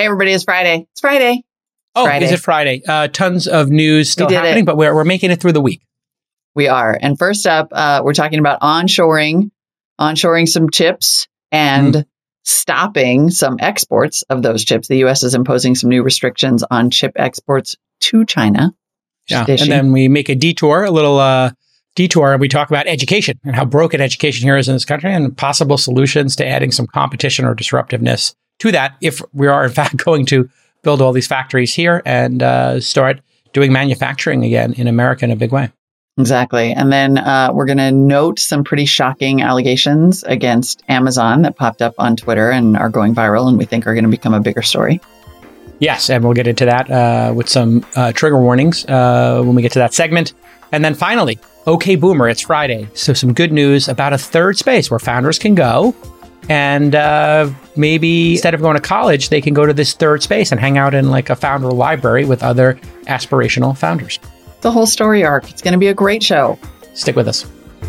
Hey, everybody, it's Friday. It's Friday. Oh, Friday. is it Friday? Uh, tons of news still happening, it. but we're, we're making it through the week. We are. And first up, uh, we're talking about onshoring, onshoring some chips and Mm. stopping some exports of those chips. The U.S. is imposing some new restrictions on chip exports to China. Yeah. Fishy. And then we make a detour, a little uh, detour, and we talk about education and how broken education here is in this country and possible solutions to adding some competition or disruptiveness to that if we are, in fact, going to build all these factories here and uh, start doing manufacturing again in America in a big way. Exactly. And then uh, we're going to note some pretty shocking allegations against Amazon that popped up on Twitter and are going viral and we think are going to become a bigger story. Yes, and we'll get into that uh, with some uh, trigger warnings uh, when we get to that segment. And then finally, OK Boomer, it's Friday. So, some good news about a third space where founders can go. And uh, maybe instead of going to college, they can go to this third space and hang out in like a founder library with other aspirational founders. The whole story arc. It's going to be a great show. Stick with us.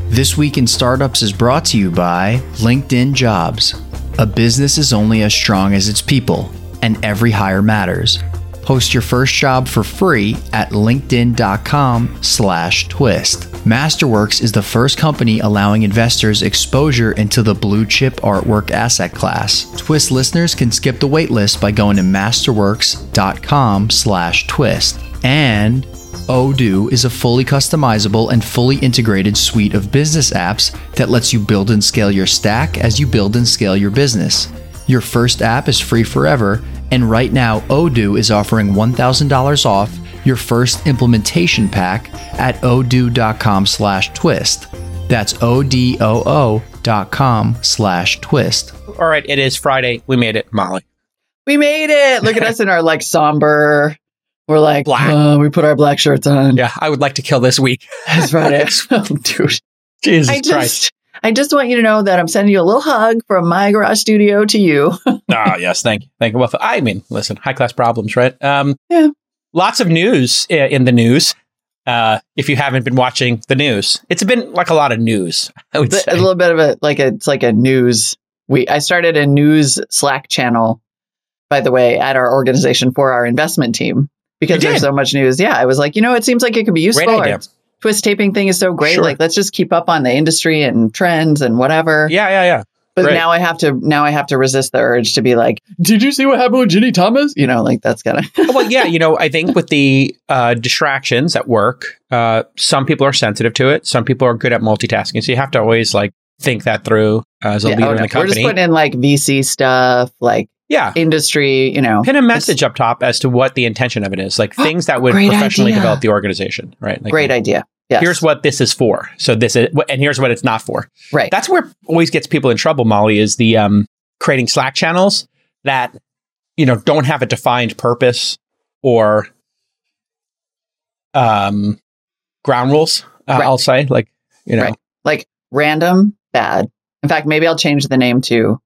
This Week in Startups is brought to you by LinkedIn Jobs. A business is only as strong as its people, and every hire matters. Post your first job for free at linkedin.com slash twist. Masterworks is the first company allowing investors exposure into the blue chip artwork asset class. Twist listeners can skip the waitlist by going to masterworks.com slash twist. And Odoo is a fully customizable and fully integrated suite of business apps that lets you build and scale your stack as you build and scale your business. Your first app is free forever, and right now Odoo is offering $1,000 off your first implementation pack at odoo.com slash twist. That's O-D-O-O dot com slash twist. All right, it is Friday. We made it, Molly. We made it. Look at us in our like somber. We're like, Black. "Oh, we put our black shirts on. Yeah, I would like to kill this week. It's Friday. oh, dude. Jesus I Christ. just, I just want you to know that I'm sending you a little hug from my garage studio to you. Ah, yes, thank you, thank you. Well, I mean, listen, high class problems, right? Um, Yeah. Lots of news in the news. Uh, if you haven't been watching the news, it's been like a lot of news. I would a say. little bit of a like a it's like a news. We I started a news Slack channel, by the way, at our organization for our investment team because there's so much news. Yeah, I was like, you know, it seems like it could be useful. Twist taping thing is so great. Sure. Like, let's just keep up on the industry and trends and whatever. Yeah, yeah, yeah. But Right. now I have to now I have to resist the urge to be like, did you see what happened with Ginni Thomas? You know, like that's gonna well, yeah, you know, I think with the uh, distractions at work, uh, some people are sensitive to it. Some people are good at multitasking. So you have to always like think that through as a Yeah, leader oh, in no. the We're just putting in like VC stuff, like yeah. industry, you know. Pin a message up top as to what the intention of it is, like things that would professionally idea. develop the organization, right? Like, Great idea. Yes. Here's what this is for. So this is, and here's what it's not for. right. That's where always gets people in trouble, Molly, is the um, creating Slack channels that, you know, don't have a defined purpose or um, ground rules, uh, Right. I'll say. Like, you know, Right. like random bad. In fact, maybe I'll change the name to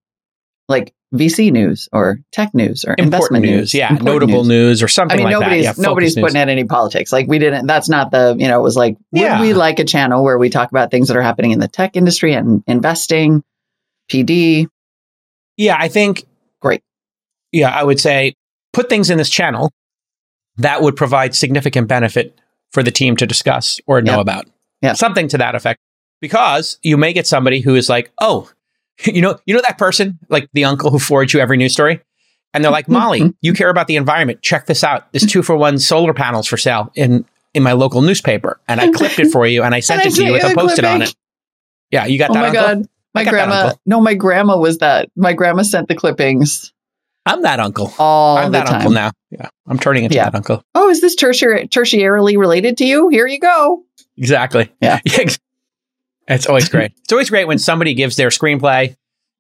like VC news or tech news or important investment news. Yeah. Important Notable news. or something. I mean, like nobody's. Yeah, nobody's putting news. in any politics. Like we didn't. That's not the you know. It was like would Yeah. we like a channel where we talk about things that are happening in the tech industry and investing, PD. Yeah, I think. Great. Yeah, I would say put things in this channel that would provide significant benefit for the team to discuss or know Yeah. about. Yeah. Something to that effect. Because you may get somebody who is like, oh, you know, you know that person, like the uncle who forwards you every news story? And they're like, Molly, mm-hmm. you care about the environment. Check this out. There's two for one solar panels for sale in in my local newspaper. And I clipped it for you and I sent And I it to you with a post-it on it. Yeah, you got Oh that my uncle? god, my I grandma. No, my grandma was that. My grandma sent the clippings I'm that uncle. all I'm that time. uncle now. Yeah. I'm turning into Yeah. that uncle. Oh, is this tertiary tertiarily related to you? Here you go. Exactly. Yeah. it's always great. it's always great when somebody gives their screenplay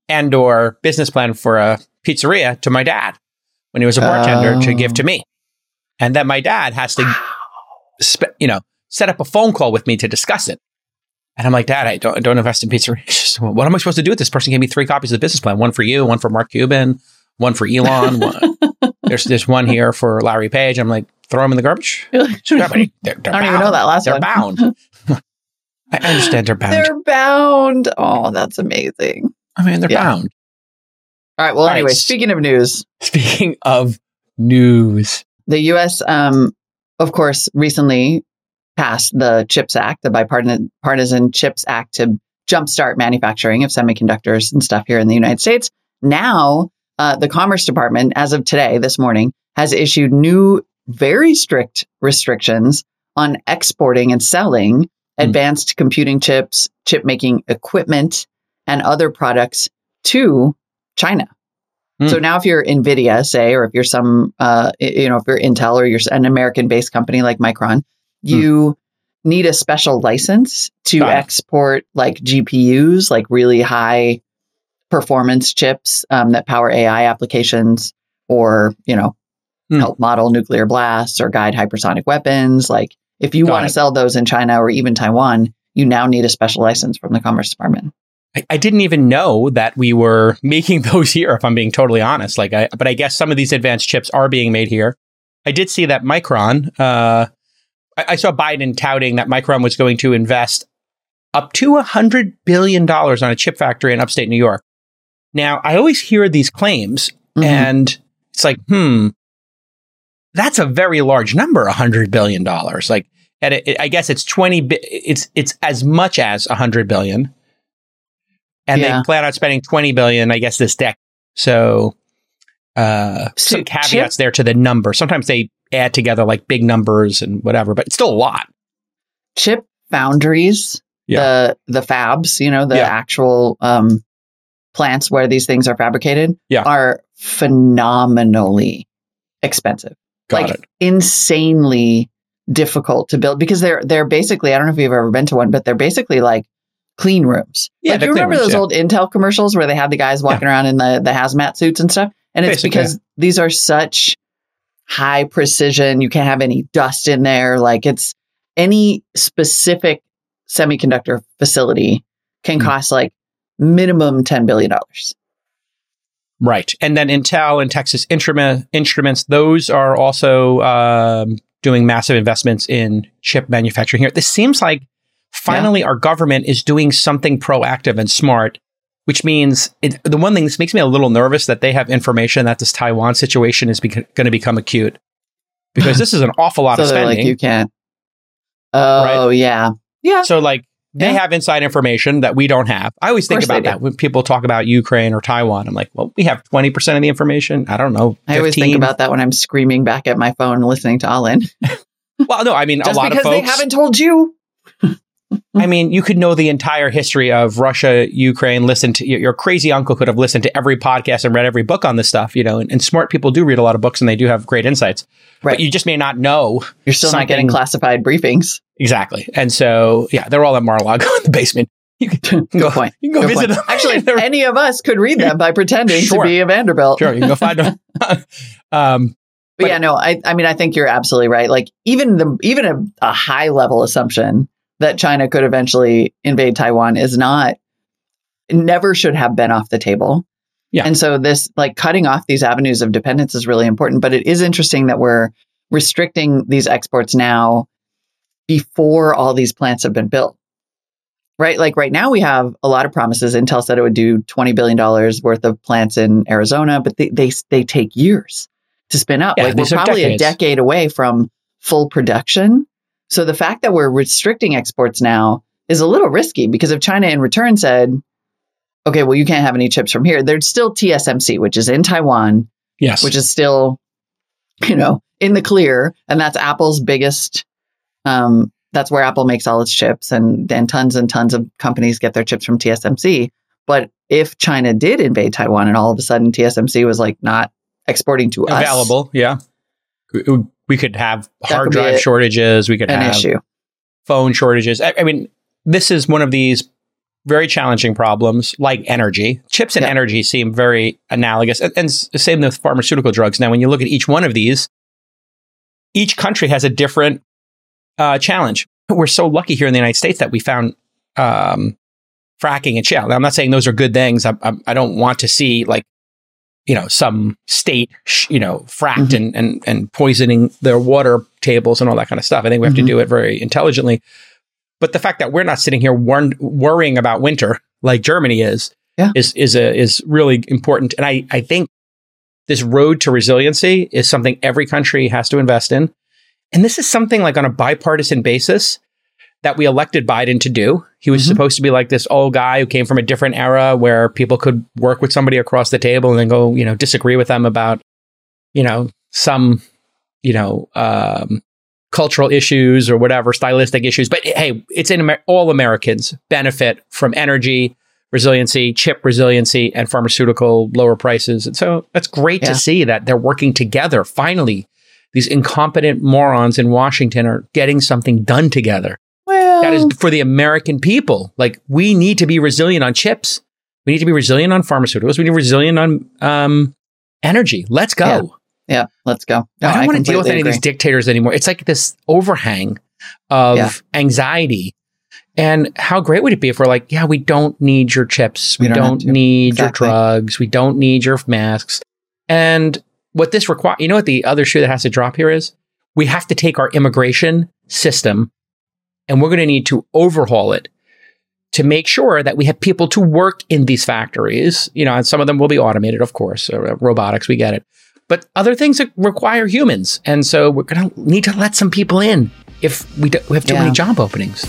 and or business plan for a pizzeria to my dad when he was a bartender to Oh. give to oh. me. And then my dad has to spe- you know, set up a phone call with me to discuss it. And I'm like, Dad, I don't, I don't invest in pizzerias. What am I supposed to do with this? Person gave me three copies of the business plan, one for you, one for Mark Cuban, one for Elon. one, there's there's one here for Larry Page. I'm like, throw them in the garbage. I they're, they're don't even know that last They're one. bound. I understand they're bound. They're bound. Oh, that's amazing. I mean, they're Yeah. bound. All right. Well, All right. anyway, speaking of news, Speaking of news, the U.S., um, of course, recently passed the CHIPS Act, the bipartisan CHIPS Act to jumpstart manufacturing of semiconductors and stuff here in the United States. Now, uh, the Commerce Department, as of today, this morning, has issued new, very strict restrictions on exporting and selling advanced computing chips, chip making equipment, and other products to China. Hmm. So now, if you're NVIDIA, say, or if you're some, uh, you know, if you're Intel or you're an American based company like Micron, you need a special license to Got it. export like GPUs, like really high performance chips um, that power AI applications or, you know, Hmm. help model nuclear blasts or guide hypersonic weapons. Like if you Got want it. to sell those in China or even Taiwan, you now need a special license from the Commerce Department. I, I didn't even know that we were making those here. If I'm being totally honest, like, I, but I guess some of these advanced chips are being made here. I did see that Micron. Uh, I, I saw Biden touting that Micron was going to invest up to a hundred billion dollars on a chip factory in upstate New York. Now, I always hear these claims, Mhm. and it's like, hmm, that's a very large number, a hundred billion dollars. Like, and it, it- I guess it's twenty. bi- It's it's as much as a hundred billion, and Yeah. they plan on spending twenty billion, I guess, this deck. So, uh, So some chip- caveats there to the number. Sometimes they add together like big numbers and whatever, but it's still a lot. chip foundries, the the fabs, you know, the Yeah. actual um, plants where these things are fabricated, Yeah. are phenomenally expensive, Got like it. insanely difficult to build because they're they're basically I don't know if you've ever been to one, but they're basically like clean rooms. Yeah, like you remember rooms, those yeah. old Intel commercials where they had the guys walking around in the the hazmat suits and stuff, and it's Basically, because these are such high precision. You can't have any dust in there. Like it's any specific semiconductor facility can Hmm. cost like minimum $10 billion. Right. And then Intel and Texas Instrument, Instruments, those are also um, doing massive investments in chip manufacturing here. This seems like finally our government is doing something proactive and smart, which means it, the one thing this makes me a little nervous that they have information that this Taiwan situation is going to become acute because this is an awful lot So of spending. like, you can't. Oh, yeah. Yeah. So like they Yeah. have inside information that we don't have. I always think about that when people talk about Ukraine or Taiwan. I'm like, well, we have 20% of the information. I don't know. I always think about that when I'm screaming back at my phone listening to All In. Well, no, I mean, Just a lot of because they haven't told you. I mean, you could know the entire history of Russia, Ukraine. Listen to your, your crazy uncle could have listened to every podcast and read every book on this stuff, you know. And, and smart people do read a lot of books and they do have great insights. Right. But you just may not know You're still not getting classified briefings. exactly. And so, yeah, they're all at Mar-a-Lago in the basement. You can Good go, point. You can go visit point. them. Actually, any of us could read them by pretending Sure. to be a Vanderbilt. sure, you can go find them. um, But, But- yeah, no, I, I mean, I think you're absolutely right. Like even the even a, a high level assumption that China could eventually invade Taiwan is not never should have been off the table. Yeah. And so this like cutting off these avenues of dependence is really important. But it is interesting that we're restricting these exports now before all these plants have been built. Right? Like right now we have a lot of promises. Intel said it would do $20 billion worth of plants in Arizona, but they they, they take years to spin up. Yeah, like we're probably decades. a decade away from full production. So the fact that we're restricting exports now is a little risky because if China in return said, okay, well, you can't have any chips from here, there's still TSMC, which is in Taiwan, yes. which is still, you know, in the clear. And that's Apple's biggest, um, that's where Apple makes all its chips and then tons and tons of companies get their chips from TSMC. But if China did invade Taiwan and all of a sudden TSMC was like not exporting to us, available. Yeah. We- We could have hard could drive shortages. We could an have issue. phone shortages. I, I mean, this is one of these very challenging problems, like energy. Chips and Yeah. energy seem very analogous, and, and same with pharmaceutical drugs. Now, when you look at each one of these, each country has a different uh, challenge. We're so lucky here in the United States that we found um, fracking and shale. Now, I'm not saying those are good things. I, I, I don't want to see like you know some state sh- you know fracked Mhm. and, and and poisoning their water tables and all that kind of stuff. I think we have Mhm. to do it very intelligently. But the fact that we're not sitting here wor- worrying about winter like Germany is, Yeah. is is a is really important. And I I think this road to resiliency is something every country has to invest in. And this is something like on a bipartisan basis that we elected Biden to do. He was Mhm. supposed to be like this old guy who came from a different era where people could work with somebody across the table and then go, you know, disagree with them about, you know, some, you know, um, cultural issues or whatever, stylistic issues. But hey, it's in Amer- all Americans benefit from energy resiliency, chip resiliency, and pharmaceutical lower prices. And so that's great Yeah. to see that they're working together. Finally, these incompetent morons in Washington are getting something done together. That is for the American people. Like we need to be resilient on chips. We need to be resilient on pharmaceuticals. We need to be resilient on um, energy. Let's go. yeah, let's go. No, I don't want to deal with any of these dictators anymore. It's like this overhang of Yeah. anxiety. And how great would it be if we're like, yeah, we don't need your chips. We, We don't don't, need Exactly. your drugs. We don't need your masks. And what this requires, you know what the other shoe that has to drop here is? We have to take our immigration system and we're going to need to overhaul it to make sure that we have people to work in these factories. You know, and some of them will be automated, of course, uh, robotics, we get it. But other things that require humans. And so we're going to need to let some people in if we, do, we have too Yeah. many job openings.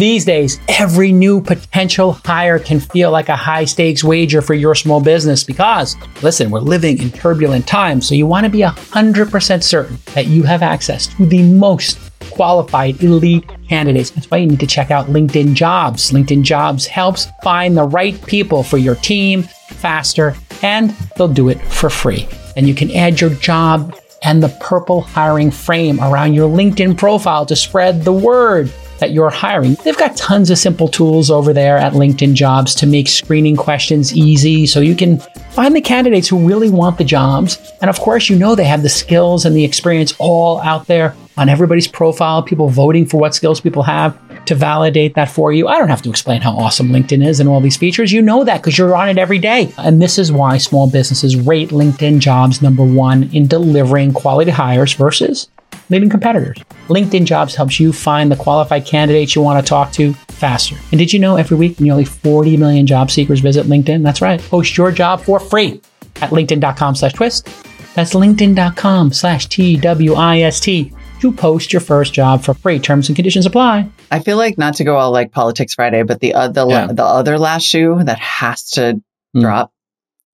These days, every new potential hire can feel like a high stakes wager for your small business because, listen, we're living in turbulent times, so you want to be 100% certain that you have access to the most qualified elite candidates. That's why you need to check out LinkedIn Jobs. LinkedIn Jobs helps find the right people for your team faster, and they'll do it for free. And you can add your job and the purple hiring frame around your LinkedIn profile to spread the word that you're hiring. They've got tons of simple tools over there at LinkedIn Jobs to make screening questions easy so you can find the candidates who really want the jobs. And of course, you know they have the skills and the experience all out there on everybody's profile, people voting for what skills people have to validate that for you. I don't have to explain how awesome LinkedIn is and all these features. You know that because you're on it every day. And this is why small businesses rate LinkedIn jobs number one in delivering quality hires versus leading competitors. LinkedIn Jobs helps you find the qualified candidates you want to talk to faster. And did you know every week nearly 40 million job seekers visit LinkedIn? That's right. Post your job for free at linkedin.com slash twist. That's linkedin.com slash T-W-I-S-T to post your first job for free. Terms and conditions apply. I feel like not to go all like politics Friday, but the uh, the Yeah. the other last shoe that has to Hmm. drop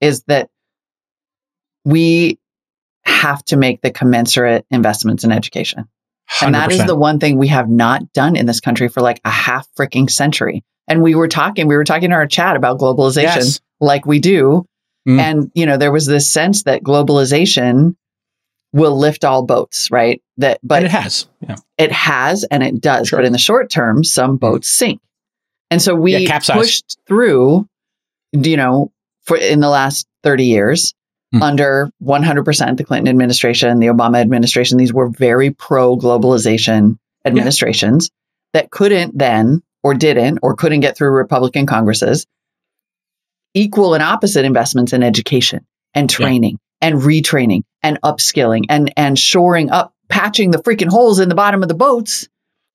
is that we have to make the commensurate investments in education. And that is the one thing we have not done in this country for like a half freaking century. And we were talking, we were talking in our chat about globalization Yes. like we do. Mm. And, you know, there was this sense that globalization will lift all boats, right? That, but and it has. Yeah. it has and it does. Sure. But in the short term, some boats sink. And so we Yeah, pushed through, you know, for in the last 30 years Hmm. under 100% the Clinton administration, the Obama administration. These were very pro globalization administrations that couldn't then or didn't or couldn't get through Republican Congresses equal and opposite investments in education and Yeah. training and retraining and upskilling and and shoring up patching the freaking holes in the bottom of the boats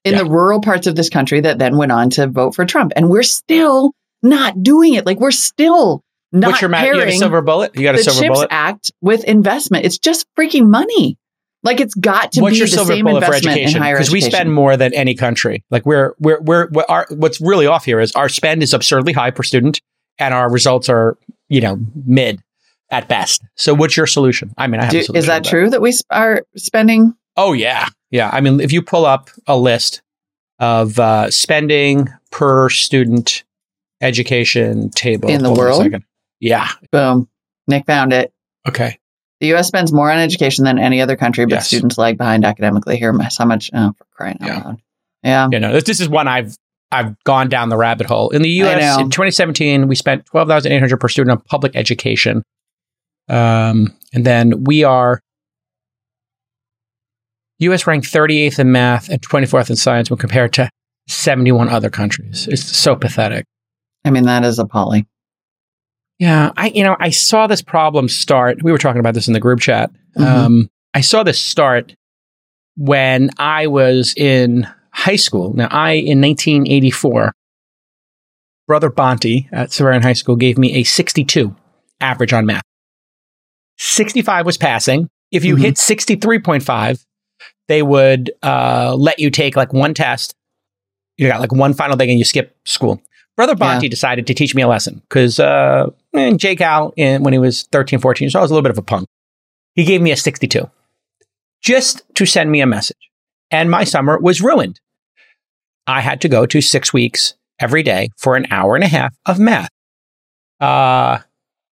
in Yeah. the rural parts of this country that then went on to vote for Trump and we're still not doing it like we're still not What's your ma- you got a pairing silver bullet? You got a the silver Chips bullet? Act with investment it's just freaking money like it's got to What's be your the silver same bullet for investment in education? Because we spend more than any country. Like we're we're we're, we're our, what's really off here is our spend is absurdly high per student, and our results are you know mid at best. So what's your solution? I mean, I have Do- a solution is that but- true that we sp- are spending Oh yeah, yeah. I mean, if you pull up a list of uh, spending per student education table In the world? Yeah. boom nick found it Okay. the us spends more on education than any other country but Yes. students lag behind academically here how much oh for crying out Yeah. loud yeah You know, this, this is one I've I've gone down the rabbit hole. In the U.S. in 2017, we spent 12,800 per student on public education, um, and then we are U.S. ranked 38th in math and 24th in science when compared to 71 other countries. It's so pathetic. i mean that is appalling Yeah, I you know I saw this problem start. We were talking about this in the group chat. Mhm. Um, I saw this start when I was in high school. Now, I in 1984, brother Bonte at Xaverian High School gave me a 62 average on math. 65 was passing. If you Mhm. hit 63.5, they would uh, let you take like one test. You got like one final thing and you skip school. Brother Bonte decided to teach me a lesson because uh, J-Cal, in, when he was 13, 14 years old, was a little bit of a punk. He gave me a 62 just to send me a message. And my summer was ruined. I had to go to six weeks every day for an hour and a half of math uh, I-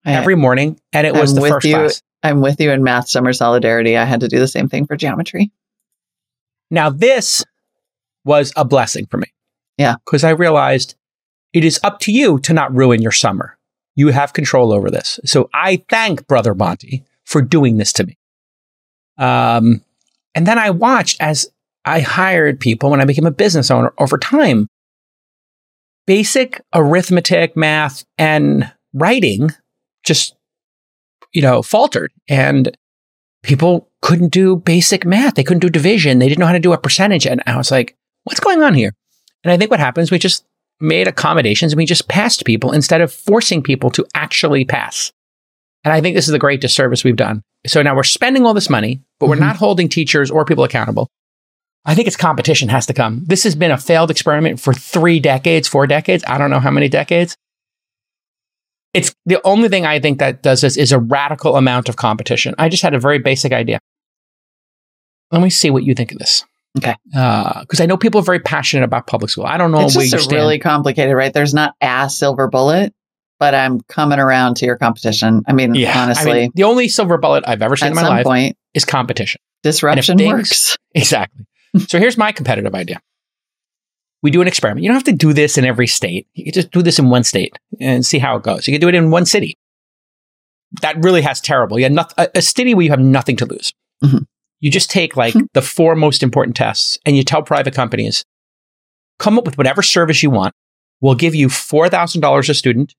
every morning. And it was I'm the first you. class. I'm with you in math summer solidarity. I had to do the same thing for geometry. Now, this was a blessing for me. Yeah. Because I realized it is up to you to not ruin your summer. You have control over this. So I thank Brother Monty for doing this to me. Um, and then I watched as I hired people when I became a business owner over time. Basic arithmetic, math, and writing just, you know, faltered. And people couldn't do basic math. They couldn't do division. They didn't know how to do a percentage. And I was like, what's going on here? And I think what happens, we just made accommodations and we just passed people instead of forcing people to actually pass. And I think this is the great disservice we've done. So now we're spending all this money, but we're Mhm. not holding teachers or people accountable. I think it's competition has to come. This has been a failed experiment for three decades, four decades. I don't know how many decades. It's the only thing I think that does this is a radical amount of competition. I just had a very basic idea. Let me see what you think of this. Okay. Because I know people are very passionate about public school. I don't know it's where just you a stand. really complicated, right? There's not a silver bullet, but I'm coming around to your competition. I mean, yeah, honestly, I mean, the only silver bullet I've ever seen in my life point, is competition. disruption things- works. Exactly. so here's my competitive idea. We do an experiment. You don't have to do this in every state. You can just do this in one state and see how it goes. You can do it in one city. That really has terrible. You have noth- a, a city where you have nothing to lose. Mhm. You just take like Mhm. the four most important tests and you tell private companies, come up with whatever service you want. We'll give you $4,000 a student.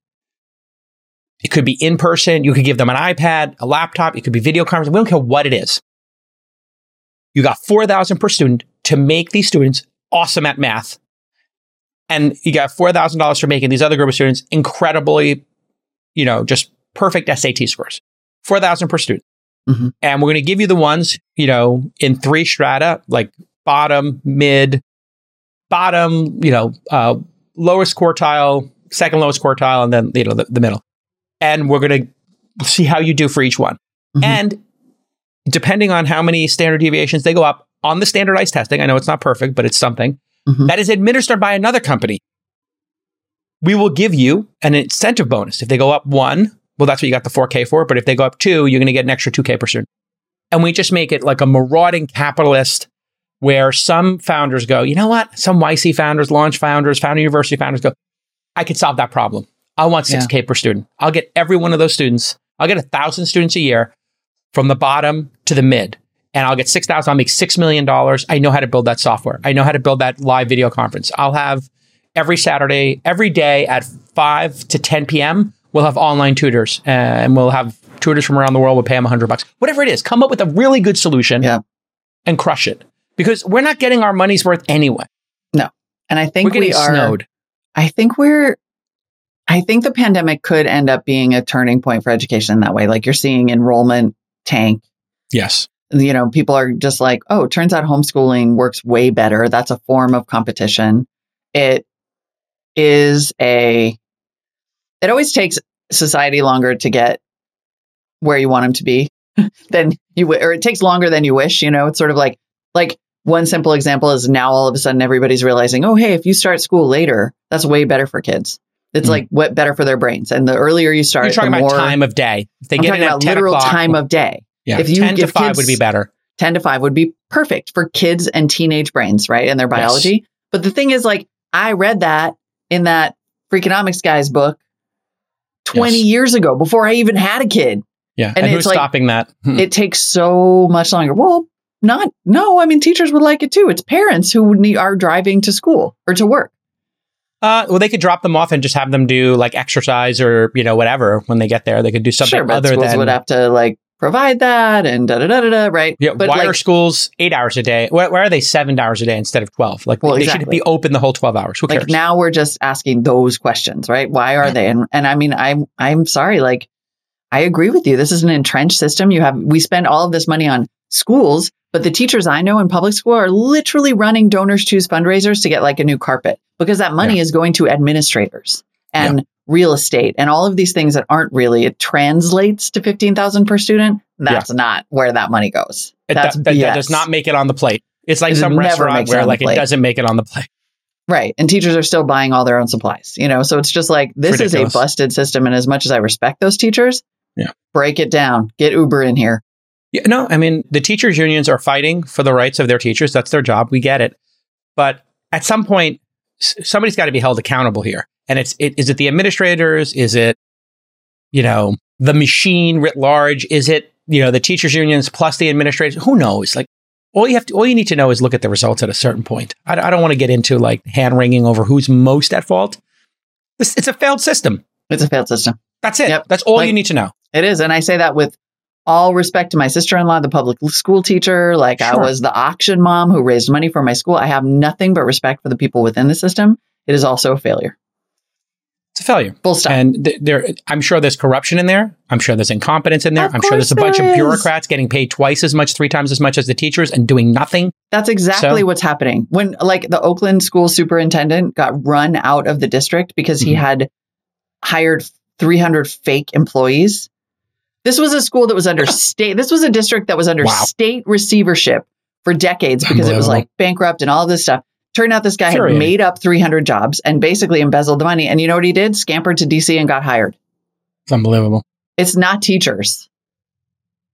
It could be in person. You could give them an iPad, a laptop. It could be video conference. We don't care what it is. You got 4,000 per student to make these students awesome at math. And you got $4,000 for making these other group of students incredibly, you know, just perfect SAT scores. 4,000 per student. Mhm. And we're going to give you the ones, you know, in three strata, like bottom, mid, bottom, you know, uh, lowest quartile, second lowest quartile, and then, you know, the, the middle. And we're going to see how you do for each one. Mhm. And depending on how many standard deviations they go up on the standardized testing, I know it's not perfect, but it's something Mhm. that is administered by another company. We will give you an incentive bonus. If they go up one, well, that's what you got the 4K for. But if they go up two, you're going to get an extra 2K per student. And we just make it like a marauding capitalist where some founders go, you know what? Some YC founders, launch founders, founder university founders go, I could solve that problem. I want 6K per student. I'll get every one of those students. I'll get a thousand students a year from the bottom to the mid. And I'll get 6,000. I'll make $6 million. I know how to build that software. I know how to build that live video conference. I'll have every Saturday, every day at 5 to 10 p.m., we'll have online tutors uh, and we'll have tutors from around the world. We'll pay them 100 bucks. Whatever it is, come up with a really good solution Yeah. and crush it. Because we're not getting our money's worth anyway. No. And I We're think getting we are. snowed. I think we're. I think the pandemic could end up being a turning point for education in that way. Like you're seeing enrollment tank. Yes. You know, people are just like, oh, turns out homeschooling works way better. That's a form of competition. It is a. It always takes society longer to get where you want them to be than you, or it takes longer than you wish. You know, it's sort of like like one simple example is now all of a sudden everybody's realizing, oh, hey, if you start school later, that's way better for kids. It's Mhm. like what better for their brains. And the earlier you start, You're talking the about more time of day. If they I'm get talking about 10 literal o'clock, time of day. yeah, if you 10 to give 5 would be better. 10 to 5 would be perfect for kids and teenage brains, right? And their Yes. biology. But the thing is, like, I read that in that Freakonomics guy's book 20 Yes. years ago before I even had a kid. Yeah. And And, it's like- stopping that? It takes so much longer. Well, not, no, I mean, teachers would like it too. It's parents who need, are driving to school or to work. Uh, well, they could drop them off and just have them do like exercise or you know whatever when they get there. They could do something sure, other schools than would have to like provide that and da da da da da. Right? Yeah. But why like, are schools eight hours a day? Why, why are they seven hours a day instead of twelve? Like Well, they should exactly. be open the whole twelve hours. Who cares? like now we're just asking those questions, right? Why are Yeah. they? And and I mean, I'm I'm sorry, like I agree with you. This is an entrenched system. You have we spend all of this money on schools, but the teachers I know in public school are literally running DonorsChoose fundraisers to get like a new carpet because that money is going to administrators and real estate and all of these things that aren't really it translates to 15,000 per student. That's not where that money goes. It- That's that, that- that does not make it on the plate. It's like It some restaurant where like it doesn't make it on the plate. Right. And teachers are still buying all their own supplies, you know? So it's just like, this is a busted system. And as much as I respect those teachers, Yeah. break it down, get Uber in here. Yeah, no, I mean the teachers unions are fighting for the rights of their teachers. That's their job. We get it, but at some point, somebody's got to be held accountable here. And it's it, is it the administrators? Is it you know the machine writ large? Is it you know the teachers unions plus the administrators? Who knows? Like all you have to all you need to know is look at the results at a certain point. I, I don't want to get into like hand wringing over who's most at fault. This, it's a failed system. It's a failed system. That's it. Yep. That's all Like- you need to know. It is. And I say that with all respect to my sister in law, the public school teacher. Like I was the auction mom who raised money for my school. I have nothing but respect for the people within the system. It is also a failure. It's a failure. Full stop. And th- there, I'm sure there's corruption in there. I'm sure there's incompetence in there. Of I'm sure there's a bunch there of bureaucrats getting paid twice as much, three times as much as the teachers and doing nothing. That's exactly So- what's happening. When like the Oakland school superintendent got run out of the district because he Mhm. had hired 300 fake employees. This was a school that was under state this was a district that was under Wow. state receivership for decades because it was like bankrupt and all this stuff. Turned out this guy had Infuriating. made up 300 jobs and basically embezzled the money and you know what he did? Scampered to DC and got hired. It's unbelievable. It's not teachers.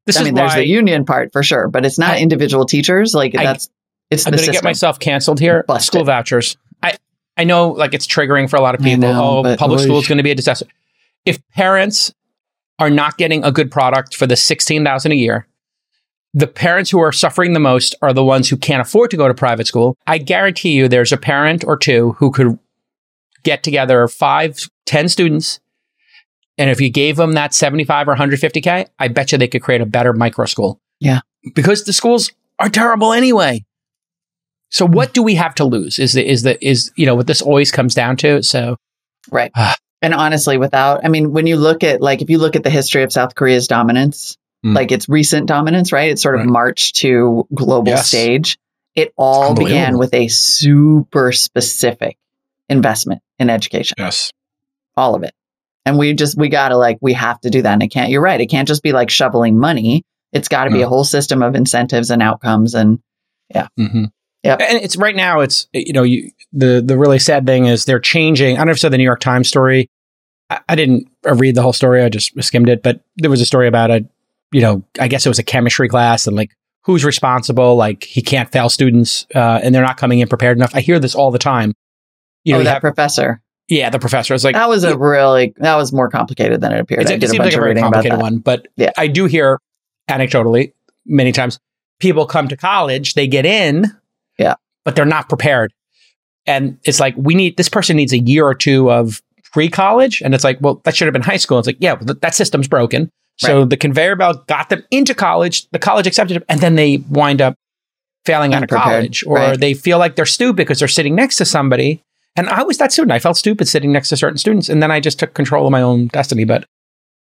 This I is mean, there's the union part for sure, but it's not I- individual teachers. Like I- that's it's I'm going to get myself canceled here. Bust School vouchers. I, I know like it's triggering for a lot of people. know, oh, public school is going to be a disaster. If parents are not getting a good product for the 16000 a year, the parents who are suffering the most are the ones who can't afford to go to private school. I guarantee you there's a parent or two who could get together five, ten students. And if you gave them that 75 or 150K, I bet you they could create a better micro school. Yeah. Because the schools are terrible anyway. So what do we have to lose? Is the is the is you know what this always comes down to? So Right. Ah. and honestly, without, I mean, when you look at, like, if you look at the history of South Korea's dominance, Mm. like its recent dominance, right? It sort of Right. marched to global Yes. stage. It all began with a super specific investment in education, yes, all of it. And we just, we got to like, we have to do that. And it can't, you're right. It can't just be like shoveling money. It's got to be a whole system of incentives and outcomes. And mm-hmm. Yep. and it's right now. It's you know you, the the really sad thing is they're changing. I don't know if you saw the New York Times story. I, I didn't read the whole story. I just skimmed it, but there was a story about a you know I guess it was a chemistry class and like who's responsible. Like he can't fail students, uh, and they're not coming in prepared enough. I hear this all the time. You know, oh, that have- professor. yeah, the professor is like that was a really, that was more complicated than it appeared. It's, I it did a seems like a very complicated one, but Yeah. I do hear anecdotally many times people come to college, they get in, Yeah. but they're not prepared. And it's like, we need, this person needs a year or two of pre college. And it's like, well, that should have been high school. It's like, yeah, well, th- that system's broken. So the conveyor belt got them into college, the college accepted them, and then they wind up failing out of college, or right. they feel like they're stupid because they're sitting next to somebody. And I was that student. I felt stupid sitting next to certain students, and then I just took control of my own destiny. But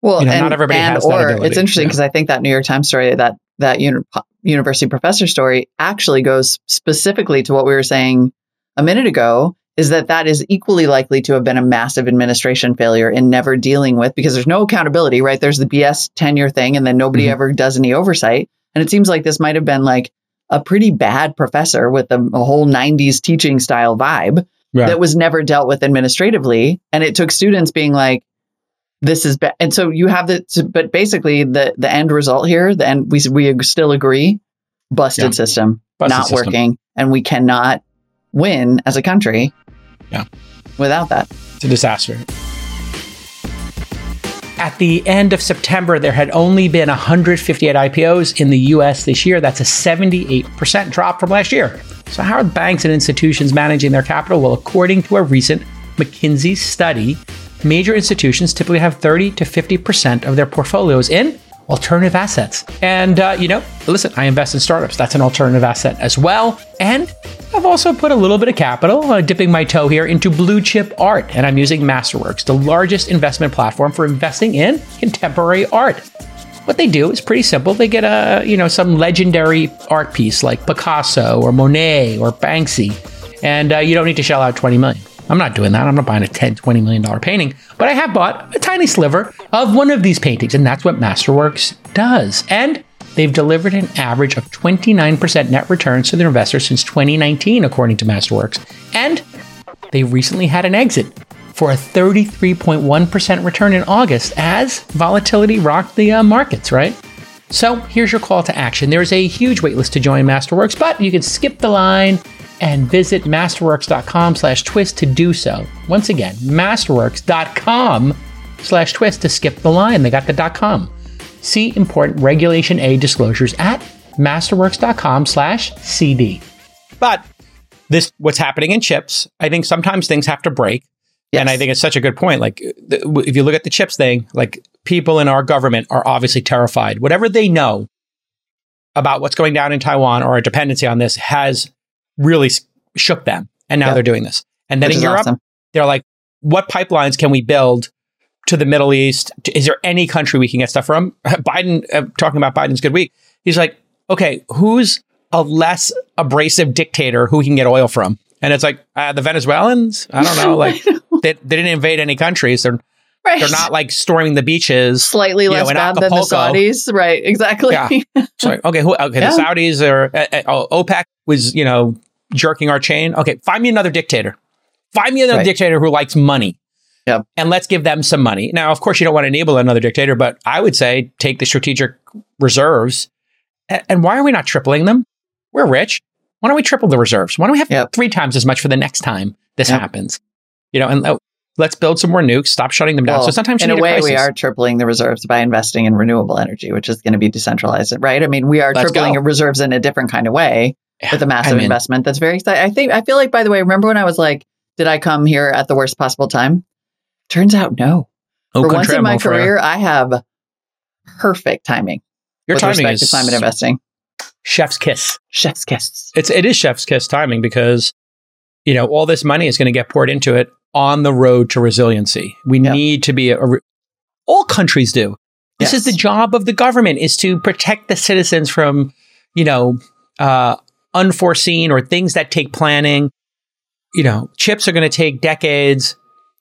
Well, You know, and, not everybody and has that ability. it's interesting because I think that New York Times story, that that uni- university professor story, actually goes specifically to what we were saying a minute ago. Is that that is equally likely to have been a massive administration failure in never dealing with because there's no accountability, right? There's the BS tenure thing, and then nobody Mhm. ever does any oversight. And it seems like this might have been like a pretty bad professor with a, a whole '90s teaching style vibe that was never dealt with administratively. And it took students being like, this is bad. And so you have the, but basically the, the end result here, the end, we, we still agree, busted Yeah. system, Busted not system. working. And we cannot win as a country Yeah. without that. It's a disaster. At the end of September, there had only been 158 IPOs in the US this year. That's a 78% drop from last year. So, how are banks and institutions managing their capital? Well, according to a recent McKinsey study, major institutions typically have 30 to 50% of their portfolios in alternative assets. And, uh, you know, listen, I invest in startups. That's an alternative asset as well. And I've also put a little bit of capital, uh, dipping my toe here into blue chip art. And I'm using Masterworks, the largest investment platform for investing in contemporary art. What they do is pretty simple. They get a, you know, some legendary art piece like Picasso or Monet or Banksy, and uh, you don't need to shell out 20 million. I'm not doing that. I'm not buying a 10, 20 million dollar painting, but I have bought a tiny sliver of one of these paintings, and that's what Masterworks does. And they've delivered an average of 29% net returns to their investors since 2019, according to Masterworks. And they recently had an exit for a 33.1% return in August as volatility rocked the uh, markets, right? So here's your call to action. There's a huge waitlist to join Masterworks, but you can skip the line and visit masterworks.com slash twist to do so. Once again, masterworks.com slash twist to skip the line. They got the .com. See important Regulation A disclosures at masterworks.com slash CD. But this, what's happening in chips, I think sometimes things have to break. Yes. And I think it's such a good point. Like, if you look at the chips thing, like people in our government are obviously terrified. Whatever they know about what's going down in Taiwan or a dependency on this has really shook them. And now yep. they're doing this. And then Which in Europe, awesome. they're like, what pipelines can we build to the Middle East? Is there any country we can get stuff from? Biden, uh, talking about Biden's good week, he's like, okay, who's a less abrasive dictator who we can get oil from? And it's like, uh, the Venezuelans? I don't know. Like, they, they didn't invade any countries. They're, Right. They're not like storming the beaches. Slightly less know, bad than the Saudis. Right. Exactly. Yeah. Sorry. Okay. Who, okay. Yeah. The Saudis are, uh, OPEC was, you know, jerking our chain. Okay. Find me another dictator. Find me another right. dictator who likes money. Yep. And let's give them some money. Now, of course, you don't want to enable another dictator, but I would say take the strategic reserves. And, and why are we not tripling them? We're rich. Why don't we triple the reserves? Why don't we have yep. three times as much for the next time this yep. happens? You know, and uh, let's build some more nukes, stop shutting them down. Well, so sometimes in a way, a we are tripling the reserves by investing in renewable energy, which is going to be decentralized, right? I mean, we are let's tripling go. reserves in a different kind of way yeah, with a massive I mean, investment. That's very exciting. I think I feel like, by the way, remember when I was like, "Did I come here at the worst possible time?" Turns out, no. For once in my career, I have perfect timing. Your with timing respect is to climate investing. Chef's kiss. Chef's kiss. It's it is chef's kiss timing because you know all this money is going to get poured into it on the road to resiliency. We yep. need to be a, a, all countries do. This yes. is the job of the government is to protect the citizens from, you know, uh, unforeseen or things that take planning. You know, chips are going to take decades.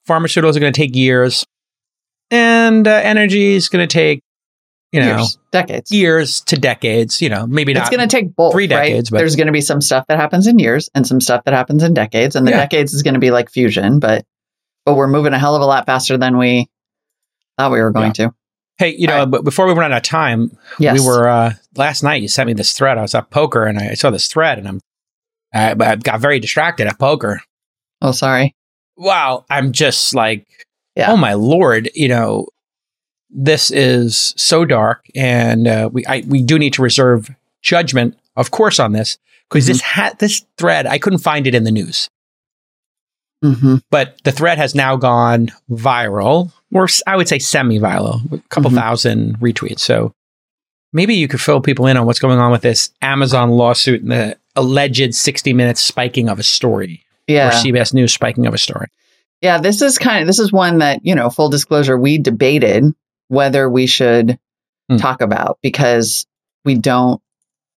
Pharmaceuticals are going to take years, and uh, energy is going to take, you know, years, decades, years to decades. You know, maybe not. It's going to take both. Three decades. Right? But there's going to be some stuff that happens in years and some stuff that happens in decades, and the yeah. decades is going to be like fusion, but but we're moving a hell of a lot faster than we thought we were going yeah. to. Hey, you know, right. but before we run out of time, yes. we were uh, last night. You sent me this thread. I was at poker and I saw this thread, and I'm I, I got very distracted at poker. Oh, sorry. Wow, I'm just like, yeah. oh my lord, you know, this is so dark, and uh, we I, we do need to reserve judgment, of course, on this because mm-hmm. this ha- this thread I couldn't find it in the news. Mm-hmm. But the thread has now gone viral, or I would say semi-viral, a couple mm-hmm. thousand retweets. So maybe you could fill people in on what's going on with this Amazon lawsuit and the alleged 60 minutes spiking of a story. Yeah. Or CBS News spiking of a story. Yeah, this is kind of this is one that, you know, full disclosure, we debated whether we should mm. talk about because we don't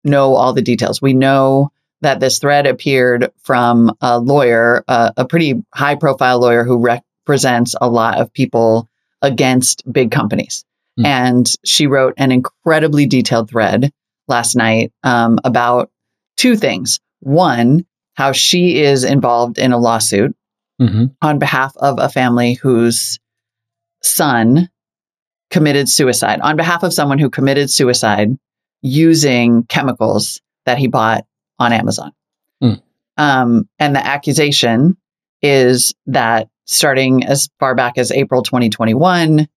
know all the details. We know that this thread appeared from a lawyer, uh, a pretty high profile lawyer who represents a lot of people against big companies. Mm. And she wrote an incredibly detailed thread last night um, about two things. One, how she is involved in a lawsuit mm-hmm. on behalf of a family whose son committed suicide, on behalf of someone who committed suicide using chemicals that he bought on Amazon. Mm. Um, and the accusation is that starting as far back as April 2021,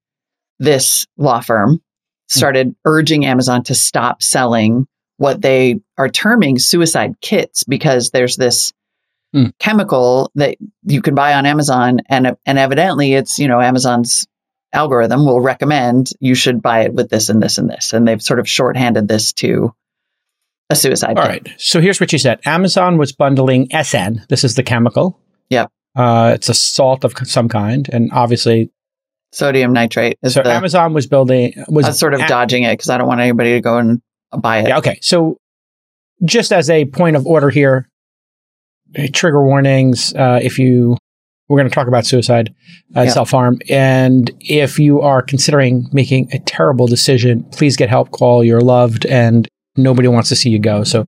this law firm started mm. urging Amazon to stop selling what they are terming suicide kits because there's this mm. chemical that you can buy on Amazon and and evidently it's you know Amazon's algorithm will recommend you should buy it with this and this and this. And they've sort of shorthanded this to a suicide. All kit. right. So here's what she said Amazon was bundling SN. This is the chemical. Yep. Uh, it's a salt of some kind. And obviously, Sodium nitrate is so the, Amazon was building, was I was sort of a- dodging it because I don't want anybody to go and buy it. Yeah, okay. So just as a point of order here, eh, trigger warnings, uh, if you, we're going to talk about suicide, uh, Yeah. self-harm. And if you are considering making a terrible decision, please get help, call your loved and nobody wants to see you go. So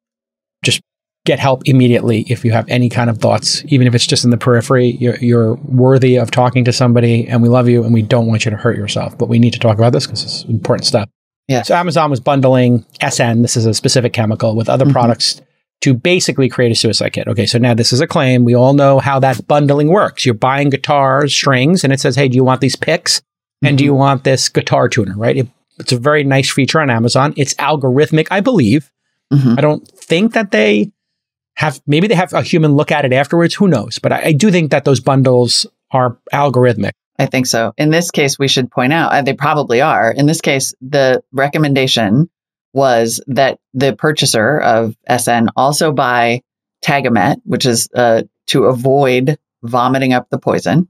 just get help immediately if you have any kind of thoughts, even if it's just in the periphery. You're, you're worthy of talking to somebody and we love you and we don't want you to hurt yourself. But we need to talk about this because it's important stuff. Yeah. So Amazon was bundling SN, this is a specific chemical, with other Mhm. products to basically create a suicide kit. Okay, so now this is a claim. We all know how that bundling works. You're buying guitars, strings, and it says, hey, do you want these picks? And do you want this guitar tuner, right? It, it's a very nice feature on Amazon. It's algorithmic, I believe. Mhm. I don't think that they have, maybe they have a human look at it afterwards. Who knows? But I, I do think that those bundles are algorithmic. I think so. In this case, we should point out, uh, they probably are. In this case, the recommendation was that the purchaser of SN also buy Tagamet, which is uh, to avoid vomiting up the poison.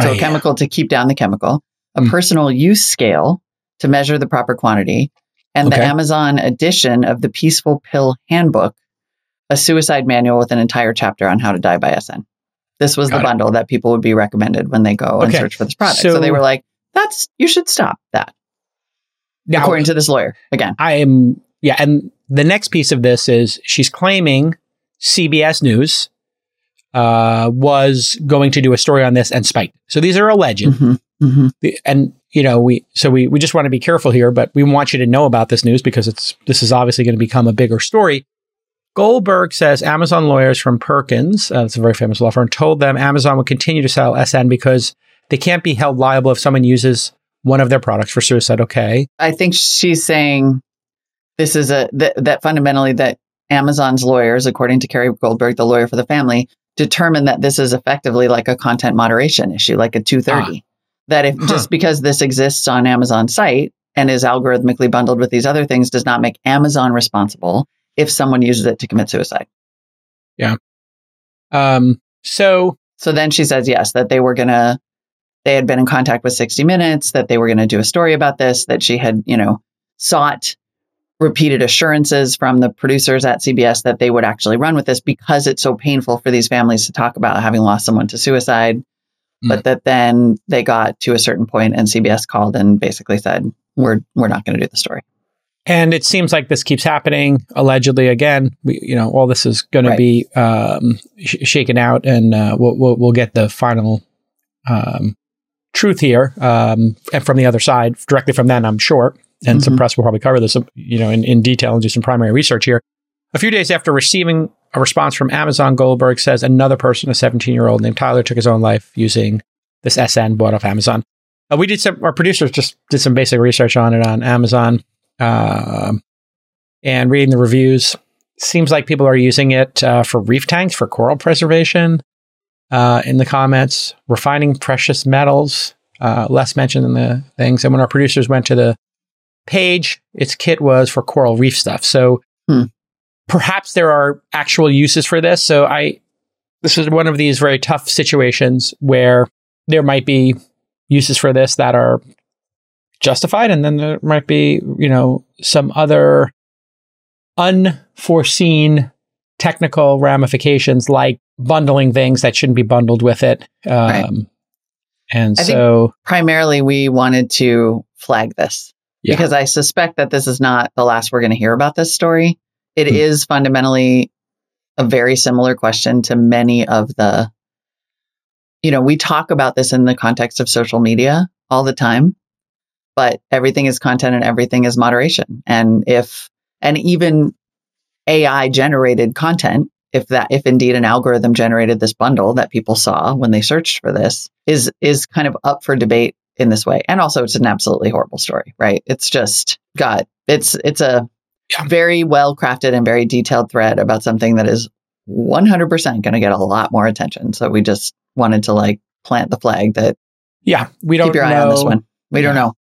So Oh, a chemical to keep down the chemical, a Mm. personal use scale to measure the proper quantity, and the Amazon edition of the Peaceful Pill Handbook, a suicide manual with an entire chapter on how to die by SN. This was Got the it. bundle that people would be recommended when they go and search for this product. So, So- they were like, "That's you should stop that." Now, according to this lawyer, again, I am, yeah. And the next piece of this is she's claiming CBS News uh, was going to do a story on this and spiked. So these are alleged. Mhm, mhm. And you know we so we we just want to be careful here but we want you to know about this news because it's this is obviously going to become a bigger story goldberg says amazon lawyers from perkins uh, it's a very famous law firm told them amazon would continue to sell sn because they can't be held liable if someone uses one of their products for suicide okay I think she's saying this is a that, that fundamentally that Amazon's lawyers, according to Carrie Goldberg, the lawyer for the family, determined that this is effectively like a content moderation issue, like a 230. That if Huh. just because this exists on Amazon's site and is algorithmically bundled with these other things does not make Amazon responsible if someone uses it to commit suicide. Yeah. Um so So then she says yes, that they were gonna they had been in contact with 60 Minutes, that they were gonna do a story about this, that she had, you know, sought repeated assurances from the producers at CBS that they would actually run with this because it's so painful for these families to talk about having lost someone to suicide. But that then they got to a certain point and CBS called and basically said, We're we're not gonna do the story. and it seems like this keeps happening allegedly again we, you know all this is going Right. to be um, sh- shaken out and uh, we'll, we'll, we'll get the final um, truth here um, and from the other side directly from them i'm sure and some Mhm. press will probably cover this you know in, in detail and do some primary research here a few days after receiving a response from amazon goldberg says another person a 17 year old named tyler took his own life using this sn bought off amazon uh, we did some our producers just did some basic research on it on amazon um, and reading the reviews, seems like people are using it uh, for reef tanks for coral preservation. Uh, in the comments, refining precious metals, uh, less mentioned in the things. And when our producers went to the page, its kit was for coral reef stuff. So Hmm. perhaps there are actual uses for this. So I, this is one of these very tough situations where there might be uses for this that are justified, and then there might be, you know, some other unforeseen technical ramifications like bundling things that shouldn't be bundled with it. Um, Right. And I think- so, primarily we wanted to flag this Yeah. because I suspect that this is not the last we're going to hear about this story. It is Hmm. fundamentally a very similar question to many of the, you know, we talk about this in the context of social media all the time, but everything is content and everything is moderation. And if, and even AI generated content, if that, if indeed an algorithm generated this bundle that people saw when they searched for this is, is kind of up for debate in this way. And also it's an absolutely horrible story, right? It's just got, it's, it's a Yeah. very well crafted and very detailed thread about something that is 100% going to get a lot more attention. So we just wanted to like plant the flag that Yeah, we don't Keep your know. eye on this one. We don't know.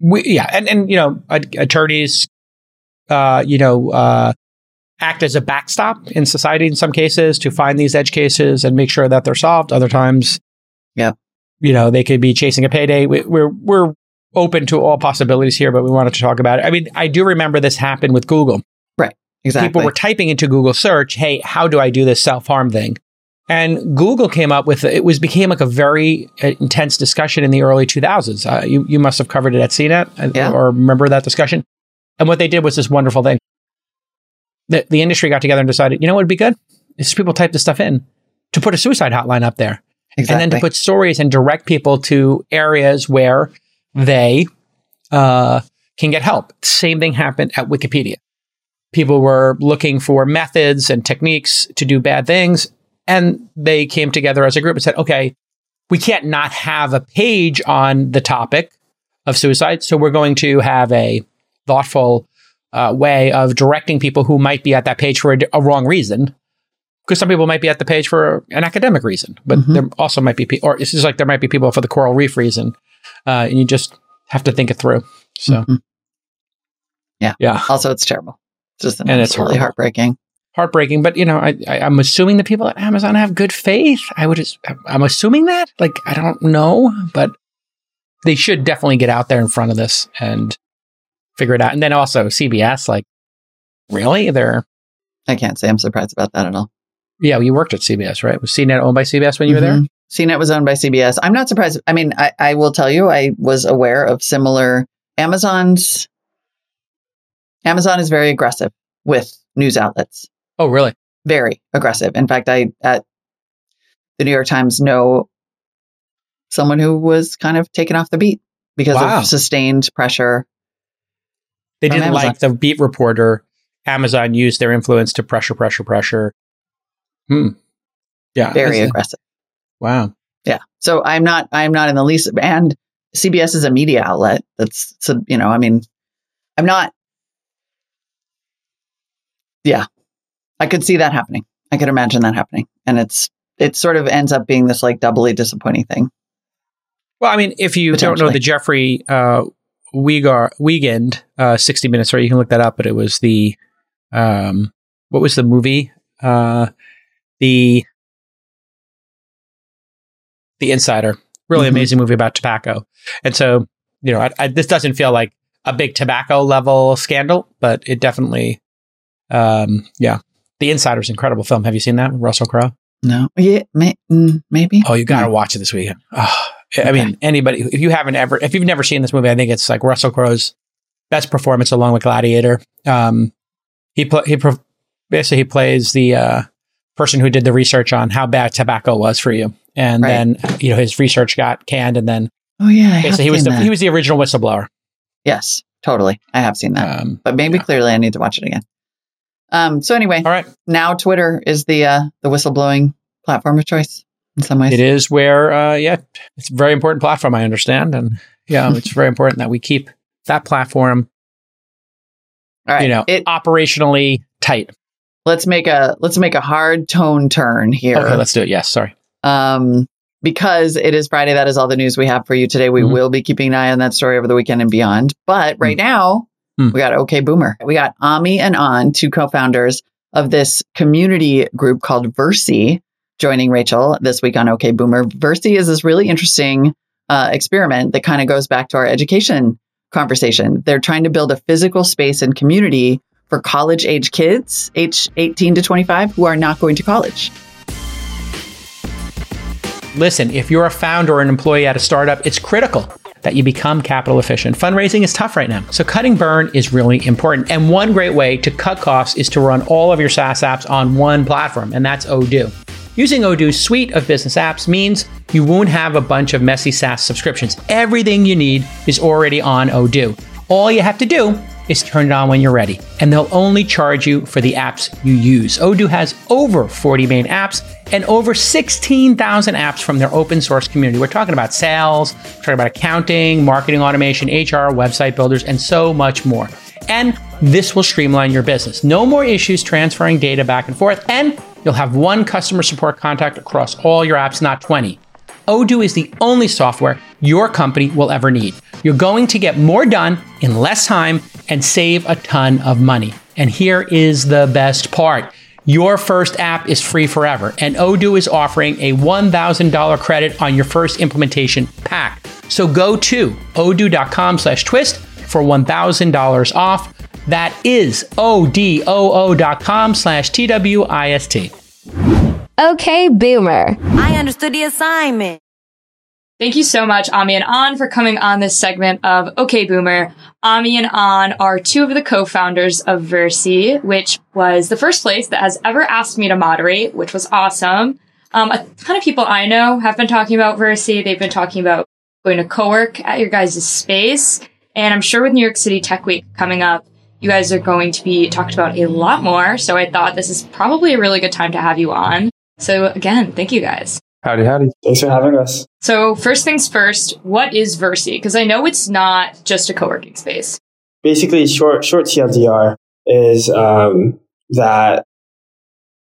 We, yeah, and and you know, attorneys, uh, you know, uh, act as a backstop in society in some cases to find these edge cases and make sure that they're solved. Other times, yeah, you know, they could be chasing a payday. We, we're we're open to all possibilities here, but we wanted to talk about it. I mean, I do remember this happened with Google. Right. Exactly. People were typing into Google search, "Hey, how do I do this self harm thing?" And Google came up with it was became like a very uh, intense discussion in the early 2000s. Uh, you you must have covered it at CNET uh, Yeah. or remember that discussion. And what they did was this wonderful thing. The, the industry got together and decided, you know what would be good? Is people type this stuff in to put a suicide hotline up there exactly. and then to put stories and direct people to areas where they uh, can get help. Same thing happened at Wikipedia. People were looking for methods and techniques to do bad things, and they came together as a group and said, okay, we can't not have a page on the topic of suicide, so we're going to have a thoughtful uh, way of directing people who might be at that page for a, a wrong reason because some people might be at the page for an academic reason, but Mhm. there also might be, pe- or it's just like there might be people for the coral reef reason, uh, and you just have to think it through. So, Mhm. Yeah. yeah, also, it's terrible. It's just And it's horrible. heartbreaking. heartbreaking. But you know, I, I, I'm assuming the people at Amazon have good faith. I would, just, I'm assuming that. Like, I don't know, but they should definitely get out there in front of this and figure it out. And then also CBS, like, really, they're I can't say I'm surprised about that at all. yeah, you worked at CBS, right? Was CNET owned by CBS when you were there? Mhm. CNET was owned by CBS. I'm not surprised. I mean, I, I will tell you, I was aware of similar Amazon's. Amazon is very aggressive with news outlets. Oh, really? Very aggressive. In fact, I at the New York Times know someone who was kind of taken off the beat because Wow. of sustained pressure. They didn't Amazon. like the beat reporter. Amazon used their influence to pressure, pressure, pressure. Hmm. Yeah. Very that's- aggressive. Wow. Yeah. So I'm not I'm not in the least and CBS is a media outlet. That's so you know, I mean I'm not Yeah. I could see that happening. I could imagine that happening. And it's it sort of ends up being this like doubly disappointing thing. Well, I mean, if you don't know the Jeffrey uh, Wegar, Wigand uh, 60 Minutes, right? You can look that up, but it was the, um, what was the movie? Uh, the, The Insider. Really Mhm. amazing movie about tobacco. And so, you know, I, I, this doesn't feel like a big tobacco level scandal, but it definitely, um, yeah. The Insider's an incredible film. Have you seen that with Russell Crowe? No. Yeah, may, mm, maybe. Oh, you got to watch it this weekend. Oh, I mean, anybody, if you haven't ever, if you've never seen this movie, I think it's like Russell Crowe's best performance along with Gladiator. Um, he pl- he pro- basically he plays the uh, person who did the research on how bad tobacco was for you, and Right. then you know his research got canned, and then Oh yeah, basically he was the, that. he was the original whistleblower. yes, totally. I have seen that. Um, but maybe yeah. clearly I need to watch it again. Um so anyway, all right, now Twitter is the uh the whistleblowing platform of choice in some ways. it is where uh, yeah, it's a very important platform. I understand, and yeah, it's very important that we keep that platform All right. you know it, operationally tight. let's make a let's make a hard tone turn here. Okay, let's do it. Yes, sorry. um because it is Friday, that is all the news we have for you today. We Mhm. will be keeping an eye on that story over the weekend and beyond. But right now, Mm. we got OK Boomer. We got Ami and An, two co-founders of this community group called Verci, joining Rachel this week on OK Boomer. Verci is this really interesting uh, experiment that kind of goes back to our education conversation. They're trying to build a physical space and community for college age kids, age 18 to 25, who are not going to college. Listen, if you're a founder or an employee at a startup, it's critical that you become capital efficient. Fundraising is tough right now, so cutting burn is really important. And one great way to cut costs is to run all of your SaaS apps on one platform, and that's Odoo. Using Odoo's suite of business apps means you won't have a bunch of messy SaaS subscriptions. Everything you need is already on Odoo. All you have to do is turned on when you're ready, and they'll only charge you for the apps you use. Odoo has over 40 main apps and over 16,000 apps from their open source community. We're talking about sales, we're talking about accounting, marketing automation, HR, website builders, and so much more. And this will streamline your business. No more issues transferring data back and forth, and you'll have one customer support contact across all your apps, not 20. Odoo is the only software your company will ever need. You're going to get more done in less time and save a ton of money. And here is the best part. Your first app is free forever, and Odoo is offering a $1,000 credit on your first implementation pack. So go to odoo.com slash twist for $1,000 off. That is O-D-O-O dot com slash T-W-I-S-T. Okay, Boomer. I understood the assignment. Thank you so much, Ami and An, for coming on this segment of OK Boomer. Ami and An are two of the co-founders of Verci, which was the first place that has ever asked me to moderate, which was awesome. Um, a ton of people I know have been talking about Verci. They've been talking about going to co-work at your guys' space. And I'm sure with New York City Tech Week coming up, you guys are going to be talked about a lot more. So I thought this is probably a really good time to have you on. So again, thank you guys. Howdy, howdy. Thanks for having us. So first things first, what is Verci? Because I know it's not just a co-working space. Basically, short short TLDR is um, that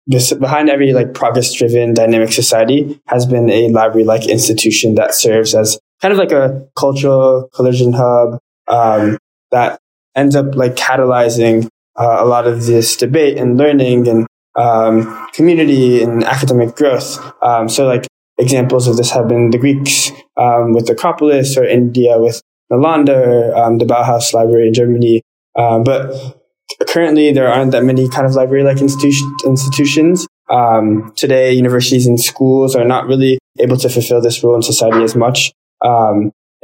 this behind every like progress driven dynamic society has been a library like institution that serves as kind of like a cultural collision hub um, that ends up like catalyzing uh, a lot of this debate and learning and um, community and academic growth. Um, so like examples of this have been the Greeks um, with the Acropolis or India with Nalanda, um, the Bauhaus Library in Germany. Um, but currently there aren't that many kind of library-like institu- institutions. Um, today, universities and schools are not really able to fulfill this role in society as much.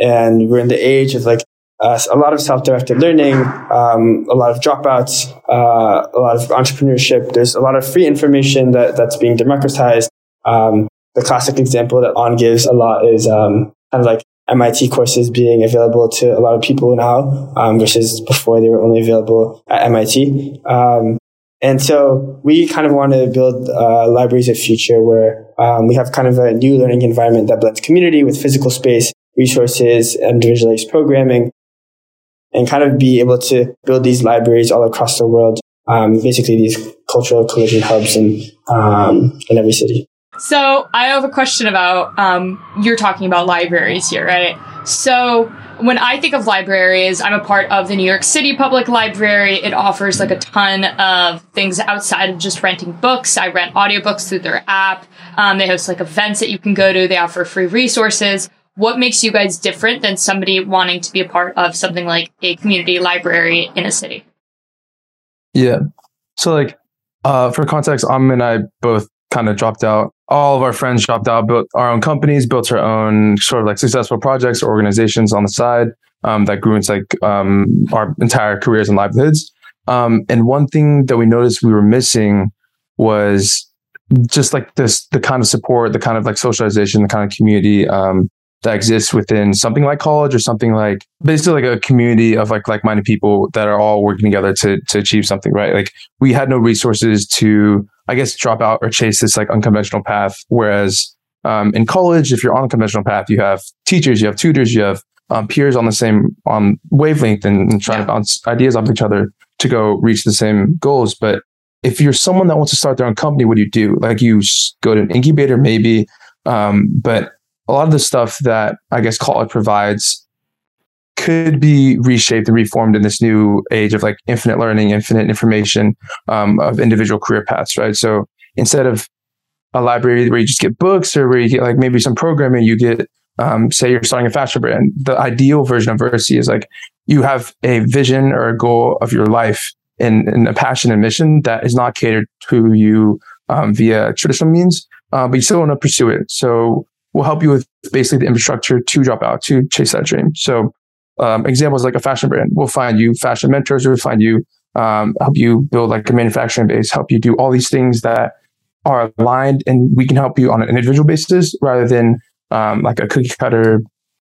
and we're in the age of like uh, a lot of self-directed learning, um, a lot of dropouts, uh, a lot of entrepreneurship. There's a lot of free information that, that's being democratized. Um, the classic example that On gives a lot is um, kind of like MIT courses being available to a lot of people now um, versus before they were only available at MIT. Um, and so we kind of want to build uh, libraries of future where um, we have kind of a new learning environment that blends community with physical space, resources, and individualized programming and kind of be able to build these libraries all across the world. Um, basically, these cultural collision hubs in um, in every city. So I have a question about um, you're talking about libraries here, right? So when I think of libraries, I'm a part of the New York City Public Library. It offers like a ton of things outside of just renting books. I rent audiobooks through their app. Um, they host like events that you can go to. They offer free resources what makes you guys different than somebody wanting to be a part of something like a community library in a city? Yeah. So like uh, for context, Am and I both kind of dropped out. All of our friends dropped out, built our own companies, built our own sort of like successful projects or organizations on the side um, that grew into like um, our entire careers and livelihoods. Um, and one thing that we noticed we were missing was just like this, the kind of support, the kind of like socialization, the kind of community um, that exists within something like college or something like basically like a community of like like-minded people that are all working together to to achieve something right? Like we had no resources to i guess drop out or chase this like unconventional path. Whereas um, in college if you're on a conventional path you have teachers you have tutors you have um, peers on the same on wavelength and, and trying yeah. to bounce ideas off each other to go reach the same goals. But if you're someone that wants to start their own company what do you do? Like you go to an incubator maybe um, but a lot of the stuff that I guess college provides could be reshaped and reformed in this new age of like infinite learning, infinite information um, of individual career paths, right? So instead of a library where you just get books or where you get like maybe some programming, you get, um, say you're starting a fashion brand. The ideal version of Verci is like you have a vision or a goal of your life and, and a passion and mission that is not catered to you um, via traditional means, uh, but you still want to pursue it. So will help you with basically the infrastructure to drop out to chase that dream. So um, examples like a fashion brand, we'll find you fashion mentors, we'll find you um, help you build like a manufacturing base, help you do all these things that are aligned, and we can help you on an individual basis rather than um, like a cookie cutter.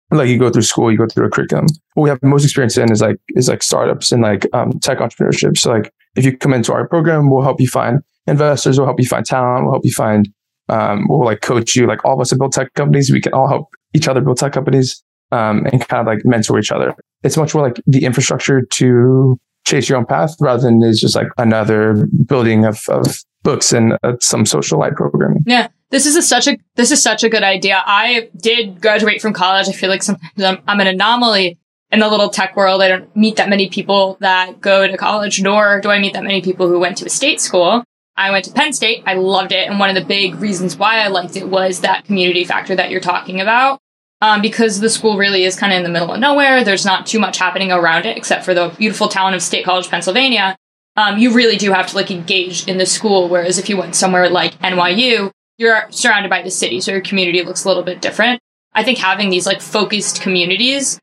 Like you go through school, you go through a curriculum. What we have most experience in is like is like startups and like um, tech entrepreneurship. So like if you come into our program, we'll help you find investors, we'll help you find talent, we'll help you find um, we'll like coach you. Like all of us have built tech companies. We can all help each other build tech companies um, and kind of like mentor each other. It's much more like the infrastructure to chase your own path rather than is just like another building of, of books and uh, some social light programming. Yeah. This is a, such a this is such a good idea. I did graduate from college. I feel like sometimes I'm, I'm an anomaly in the little tech world. I don't meet that many people that go to college, nor do I meet that many people who went to a state school. I went to Penn State. I loved it, and one of the big reasons why I liked it was that community factor that you're talking about. Um, because the school really is kind of in the middle of nowhere. There's not too much happening around it except for the beautiful town of State College, Pennsylvania. Um, you really do have to like engage in the school. Whereas if you went somewhere like NYU, you're surrounded by the city, so your community looks a little bit different. I think having these like focused communities,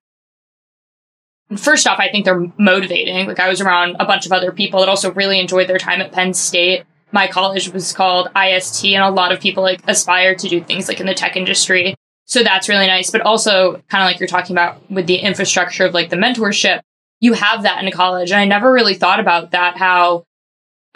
first off, I think they're motivating. Like I was around a bunch of other people that also really enjoyed their time at Penn State. My college was called IST, and a lot of people like aspire to do things like in the tech industry. So that's really nice. But also, kind of like you're talking about with the infrastructure of like the mentorship, you have that in college. And I never really thought about that. How,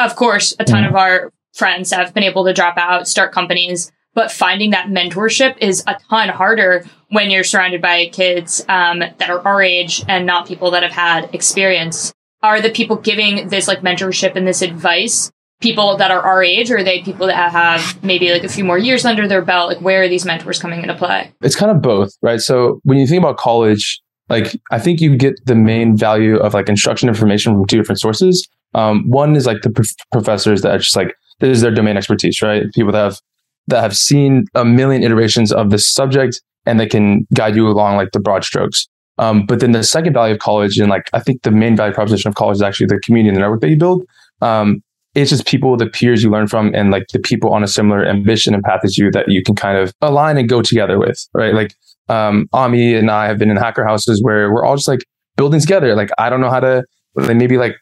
of course, a ton of our friends have been able to drop out, start companies, but finding that mentorship is a ton harder when you're surrounded by kids um, that are our age and not people that have had experience. Are the people giving this like mentorship and this advice people that are our age, or are they people that have maybe like a few more years under their belt? Like, where are these mentors coming into play? It's kind of both, right? So when you think about college, like I think you get the main value of like instruction information from two different sources. Um, one is like the prof- professors that are just like this is their domain expertise, right? People that have that have seen a million iterations of this subject and they can guide you along like the broad strokes. Um, but then the second value of college and like I think the main value proposition of college is actually the community and the network that you build. Um, it's just people, the peers you learn from, and like the people on a similar ambition and path as you that you can kind of align and go together with, right? Like um, Ami and I have been in hacker houses where we're all just like building together. Like I don't know how to maybe like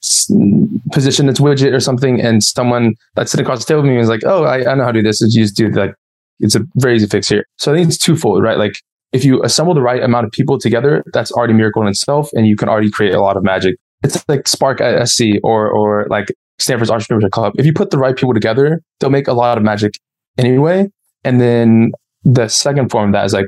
position its widget or something, and someone that's sitting across the table with me is like, "Oh, I, I know how to do this." you just do like it's a very easy fix here. So I think it's twofold, right? Like if you assemble the right amount of people together, that's already a miracle in itself, and you can already create a lot of magic. It's like Spark at SC or or like Stanford's Entrepreneurship Club. If you put the right people together, they'll make a lot of magic anyway. And then the second form of that is like,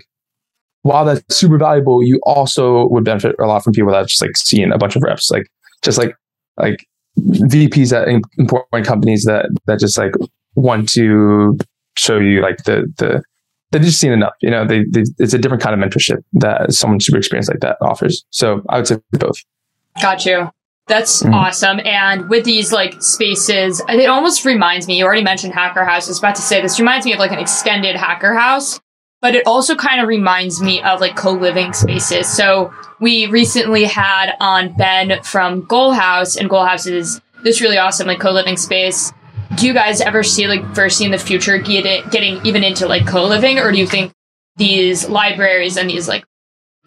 while that's super valuable, you also would benefit a lot from people that just like seeing a bunch of reps, like just like like VPs at important companies that that just like want to show you like the the they've just seen enough. You know, they, they it's a different kind of mentorship that someone super experienced like that offers. So I would say both. Got you. That's mm. awesome. And with these like spaces, it almost reminds me, you already mentioned Hacker House. I was about to say this reminds me of like an extended Hacker House, but it also kind of reminds me of like co-living spaces. So we recently had on Ben from Goal House and Goal House is this really awesome like co-living space. Do you guys ever see like Verci in the future get it, getting even into like co-living or do you think these libraries and these like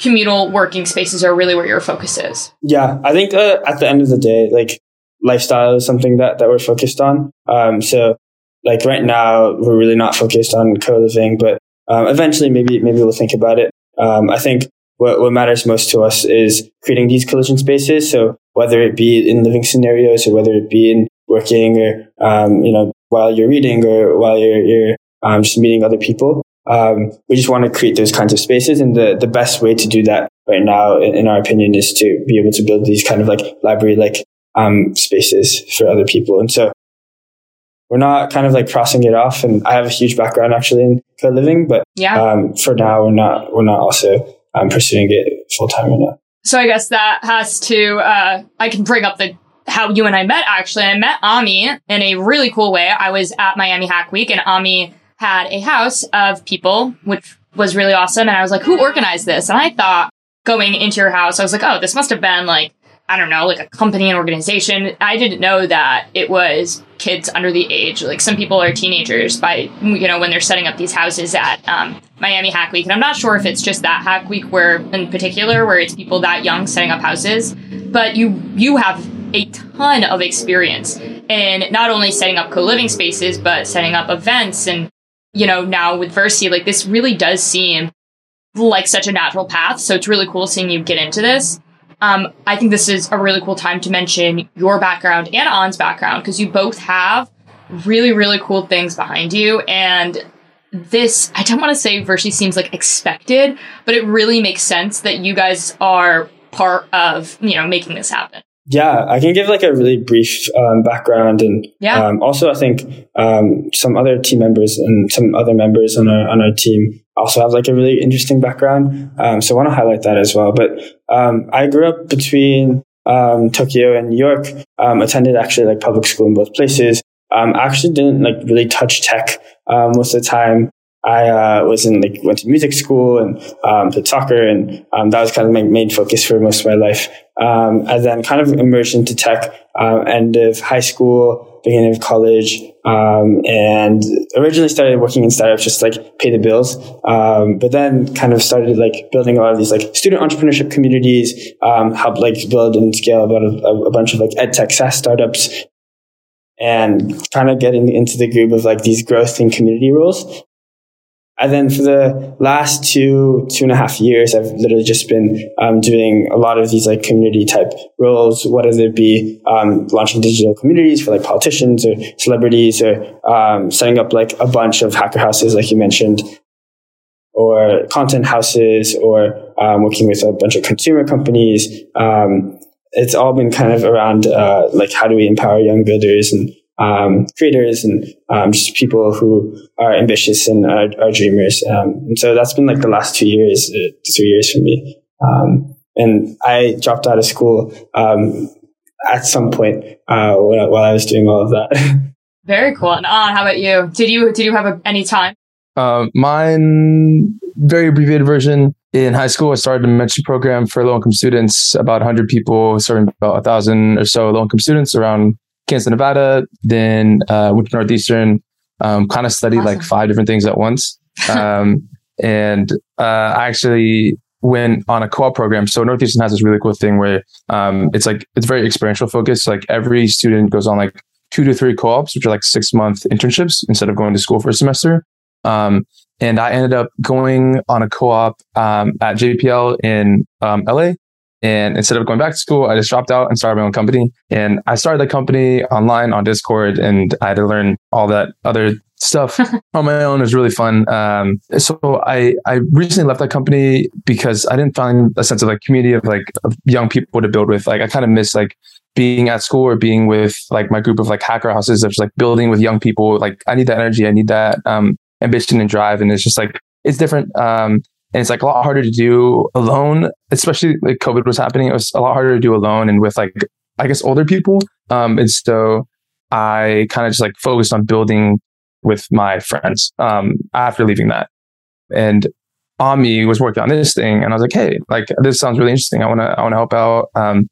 communal working spaces are really where your focus is. Yeah, I think uh, at the end of the day, like lifestyle is something that, that we're focused on. Um, so like right now, we're really not focused on co-living, but um, eventually maybe maybe we'll think about it. Um, I think what, what matters most to us is creating these collision spaces. So whether it be in living scenarios or whether it be in working or um, you know while you're reading or while you're you're um, just meeting other people, um, we just want to create those kinds of spaces. And the, the best way to do that right now, in, in our opinion, is to be able to build these kind of like library like um, spaces for other people. And so we're not kind of like crossing it off. And I have a huge background actually in co-living, but yeah. um, for now, we're not, we're not also um, pursuing it full time right now. So I guess that has to, uh, I can bring up the how you and I met actually. I met Ami in a really cool way. I was at Miami Hack Week and Ami had a house of people, which was really awesome. And I was like, who organized this? And I thought going into your house, I was like, oh, this must have been like, I don't know, like a company and organization. I didn't know that it was kids under the age. Like some people are teenagers by, you know, when they're setting up these houses at um, Miami Hack Week. And I'm not sure if it's just that Hack Week where, in particular, where it's people that young setting up houses. But you you have a ton of experience in not only setting up co-living spaces, but setting up events and you know, now with Verci, like this really does seem like such a natural path. So it's really cool seeing you get into this. Um, I think this is a really cool time to mention your background and On's background because you both have really, really cool things behind you. And this, I don't want to say Verci seems like expected, but it really makes sense that you guys are part of, you know, making this happen. Yeah, I can give like a really brief um, background, and Yeah. um, also I think um, some other team members and some other members on our on our team also have like a really interesting background. Um, so I want to highlight that as well. But um, I grew up between um, Tokyo and New York. Um, attended actually like public school in both places. Um, I actually didn't like really touch tech um, most of the time. I uh, was in like went to music school and um, played soccer, and um, that was kind of my main focus for most of my life. Um, and then kind of immersed into tech um, end of high school, beginning of college, um, and originally started working in startups just to, like pay the bills. Um, but then kind of started like building a lot of these like student entrepreneurship communities, um, helped like build and scale about a, a bunch of like ed tech SaaS startups and kind of getting into the groove of like these growth and community roles. And then for the last two, two and a half years, I've literally just been um, doing a lot of these like community type roles, whether it be um, launching digital communities for like politicians or celebrities or um, setting up like a bunch of hacker houses, like you mentioned, or content houses or um, working with a bunch of consumer companies. Um, it's all been kind of around uh, like how do we empower young builders and um, creators and um, just people who are ambitious and are, are dreamers. Um, and so that's been like the last two years, uh, three years for me. Um, and I dropped out of school um, at some point uh, while, while I was doing all of that. Very cool. And on, how about you? Did you did you have a, any time? Um, mine, very abbreviated version. In high school, I started a mentorship program for low income students, about 100 people, serving about 1,000 or so low income students around Kansas, Nevada. Then uh, went to Northeastern, um, kind of studied like five different things at once. Um, and uh, I actually went on a co-op program. So Northeastern has this really cool thing where um, it's like it's very experiential focused. Like every student goes on like two to three co-ops, which are like six month internships instead of going to school for a semester. Um, and I ended up going on a co-op um, at JPL in um, LA. And instead of going back to school, I just dropped out and started my own company. And I started the company online on Discord, and I had to learn all that other stuff on my own. It was really fun. Um, so I I recently left that company because I didn't find a sense of like community of like of young people to build with. Like I kind of miss like being at school or being with like my group of like hacker houses of just like building with young people. Like I need that energy. I need that um, ambition and drive. And it's just like it's different. Um, and it's like a lot harder to do alone, especially like COVID was happening. It was a lot harder to do alone and with like I guess older people. Um, and so I kind of just like focused on building with my friends um, after leaving that. And Ami was working on this thing, and I was like, "Hey, like this sounds really interesting. I want to, I want to help out." Um,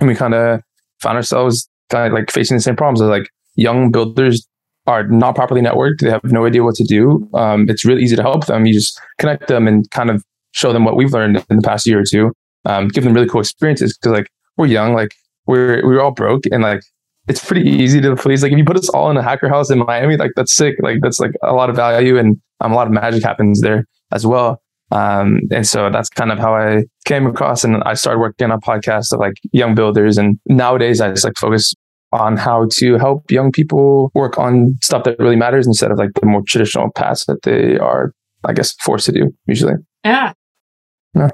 and we kind of found ourselves kind of like facing the same problems. Of like young builders are not properly networked; they have no idea what to do. Um, it's really easy to help them. You just connect them and kind of show them what we've learned in the past year or two. Um, give them really cool experiences because like we're young, like we're we're all broke, and like it's pretty easy to please. Like if you put us all in a hacker house in Miami, like that's sick. Like that's like a lot of value and um, a lot of magic happens there as well. Um, and so that's kind of how I came across and I started working on a podcast of like young builders. And nowadays I just like focus on how to help young people work on stuff that really matters instead of like the more traditional paths that they are, I guess, forced to do usually. Yeah. Yeah.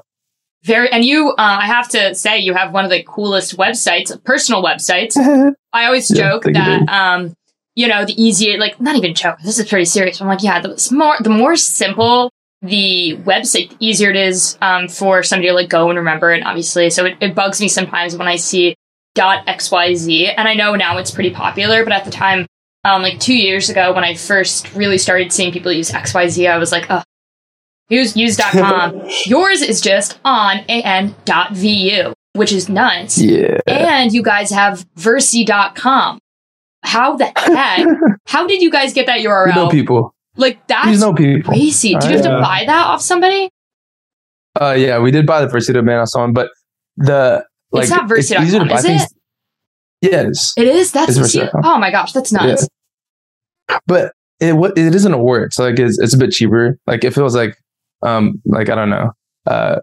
Very, and you, uh, I have to say, you have one of the coolest websites, personal websites. I always joke you, that, babe. um, you know, the easier, like, not even joke. This is pretty serious. I'm like, yeah, the more, the more simple the website, the easier it is, um, for somebody to like go and remember it, obviously. So it, it bugs me sometimes when I see dot XYZ. And I know now it's pretty popular, but at the time, um, like two years ago when I first really started seeing people use XYZ, I was like, oh, use use.com. Yours is just on an.vu, which is nuts. Yeah. And you guys have verci.com. How the heck? how did you guys get that URL? know people. Like that's know people. crazy. Did you have to buy that off somebody? Uh, yeah, we did buy the Verci domain on someone, but the like It's not to buy is things. it? Yeah, it is. It is. That's It's oh my gosh, that's nuts. but it what it isn't a word, so like it's, it's a bit cheaper. Like if it was like um like I don't know uh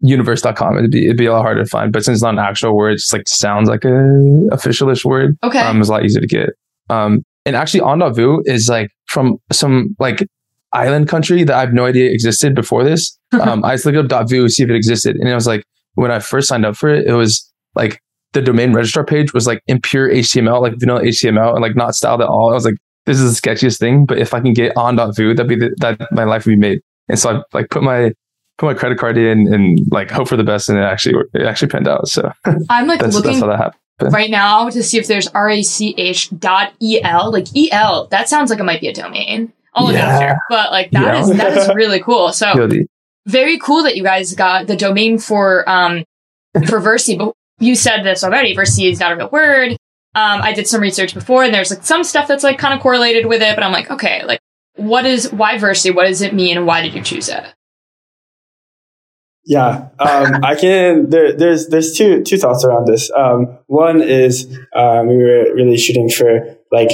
universe.com it'd be it'd be a lot harder to find but since it's not an actual word it's like sounds like a officialish word Okay. um it's a lot easier to get um and actually on.vu is like from some like island country that I have no idea existed before this um I just looked up .vu see if it existed and it was like when I first signed up for it it was like the domain registrar page was like in pure HTML, like vanilla HTML, and like not styled at all. I was like, this is the sketchiest thing. But if I can get on on.vu, that'd be the, that my life would be made. And so I like put my put my credit card in and like hope for the best, and it actually it actually panned out. So I'm like that's, looking that's how that happened. right now to see if there's rach dot el. Like el, that sounds like it might be a domain. I'll look Yeah. after, but like that Yeah. is that is really cool. So very cool that you guys got the domain for um for Verci, but you said this already. Verci is not a real word. Um, I did some research before, and there's like some stuff that's like kind of correlated with it, but I'm like, okay, like what is why Verci? What does it mean, and why did you choose it? Yeah, um, I can. There, there's there's two two thoughts around this. Um, one is um, we were really shooting for like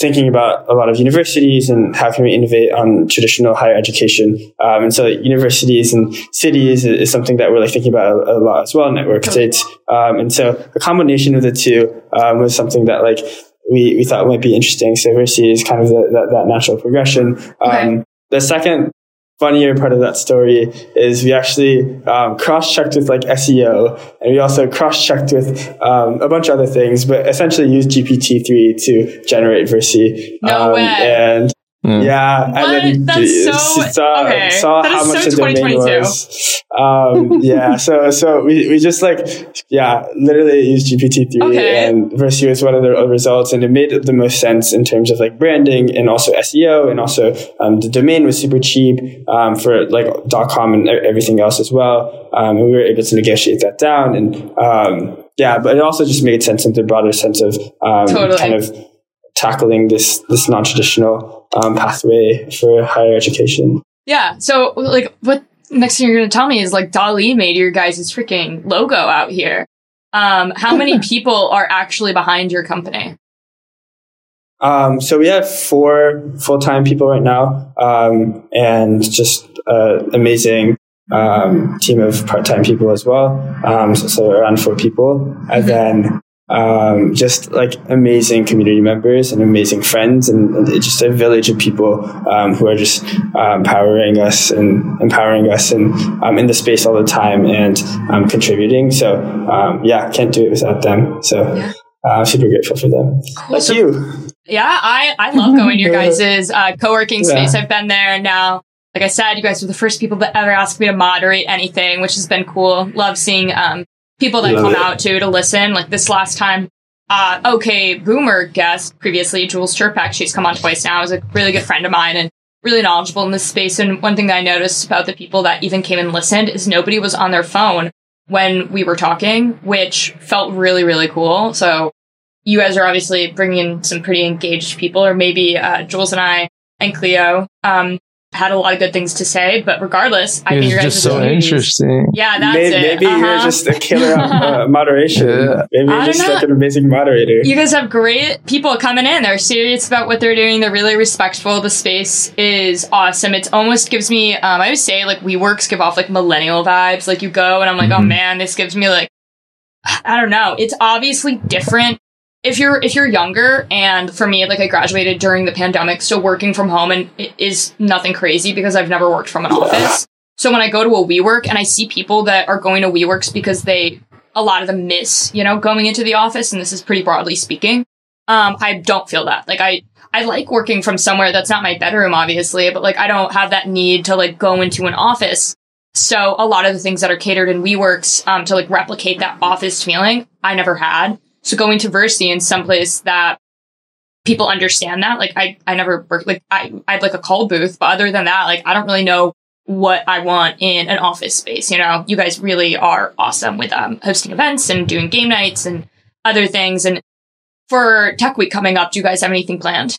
thinking about a lot of universities and how can we innovate on traditional higher education. Um, and so universities and cities is, is something that we're like thinking about a, a lot as well. Network states, um, and so the combination of the two um, was something that like we, we thought might be interesting. So Verci is kind of the, that, that natural progression. Um, Okay. The second funnier part of that story is we actually um, cross-checked with like SEO, and we also cross-checked with um, a bunch of other things, but essentially used GPT-3 to generate Verci. No um, way. And. Yeah, What? and then That's d- so- saw, okay. saw That how is much so the domain was. Um, yeah, so so we, we just like yeah, literally used GPT three Okay. and Verci was one of the results, and it made the most sense in terms of like branding and also SEO, and also um, the domain was super cheap um, for like .com and everything else as well, um, and we were able to negotiate that down, and um, yeah, but it also just made sense in the broader sense of um, Totally. kind of tackling this this non traditional um, pathway for higher education. Yeah. So like what next thing you're gonna tell me is like DALL-E made your guys' freaking logo out here. Um, how many people are actually behind your company? Um, so we have four full time people right now, um, and just uh, amazing um, team of part time people as well. Um, so, so around four people, and then um, just like amazing community members and amazing friends, and, and just a village of people um, who are just um, empowering us and empowering us and um, in the space all the time and um, contributing. So um, yeah, can't do it without them. So. Uh, I'm super grateful for them. Like So- you. Yeah, I, I love going to your guys' uh, co-working space. I've been there now. Like I said, you guys were the first people that ever asked me to moderate anything, which has been cool. Love seeing um, people that Love come it. out too to listen. Like this last time, uh, okay, Boomer guest previously, Jules Chirpak, she's come on twice now, is a really good friend of mine and really knowledgeable in this space. And one thing that I noticed about the people that even came and listened is nobody was on their phone when we were talking, which felt really, really cool. So you guys are obviously bringing in some pretty engaged people, or maybe uh, Jules and I and Cleo um, had a lot of good things to say. But regardless, I think It's your guys' just so communities- interesting. Yeah, that's maybe, it. maybe you're Uh-huh. just a killer at uh, moderation. Yeah. Maybe you're don't just know. like an amazing moderator. You guys have great people coming in. They're serious about what they're doing. They're really respectful. The space is awesome. It almost gives me, um, I always say, like, WeWorks give off like millennial vibes. Like, you go and I'm like, oh Mhm. man, this gives me like, I don't know. It's obviously different if you're if you're younger. And for me, like, I graduated during the pandemic, so working from home and it is nothing crazy because I've never worked from an office. So when I go to a WeWork and I see people that are going to WeWorks because they a lot of them miss, you know, going into the office, and this is pretty broadly speaking. Um, I don't feel that. Like I, I like working from somewhere that's not my bedroom, obviously, but like I don't have that need to like go into an office. So a lot of the things that are catered in WeWorks, um, to like replicate that office feeling, I never had. So going to Verci in some place that people understand that, like I, I never worked, like I, I had like a call booth, but other than that, like I don't really know what I want in an office space. You know, you guys really are awesome with um, hosting events and doing game nights and other things. And for Tech Week coming up, do you guys have anything planned?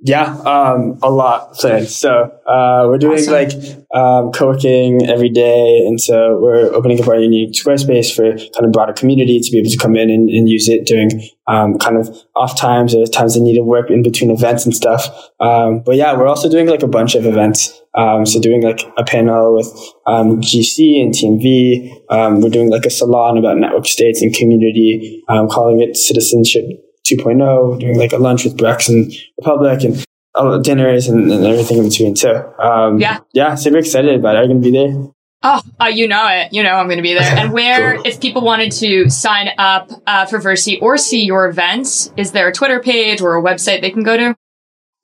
Yeah, um, a lot planned. So uh, we're doing Awesome. like um, co-working every day, and so we're opening up our unique Squarespace for kind of broader community to be able to come in and, and use it during um, kind of off times or times they need to work in between events and stuff. Um, but yeah, we're also doing like a bunch of events. Um, so doing like a panel with um, GC and TMV. Um, we're doing like a salon about network states and community, um, calling it citizenship 2.0, doing like a lunch with Brex and Republic and dinners and, and everything in between. So, um, Yeah. yeah, super excited about it. Are you going to be there? Oh, uh, you know it. You know I'm going to be there. And where, cool. if people wanted to sign up uh, for Verci or see your events, is there a Twitter page or a website they can go to?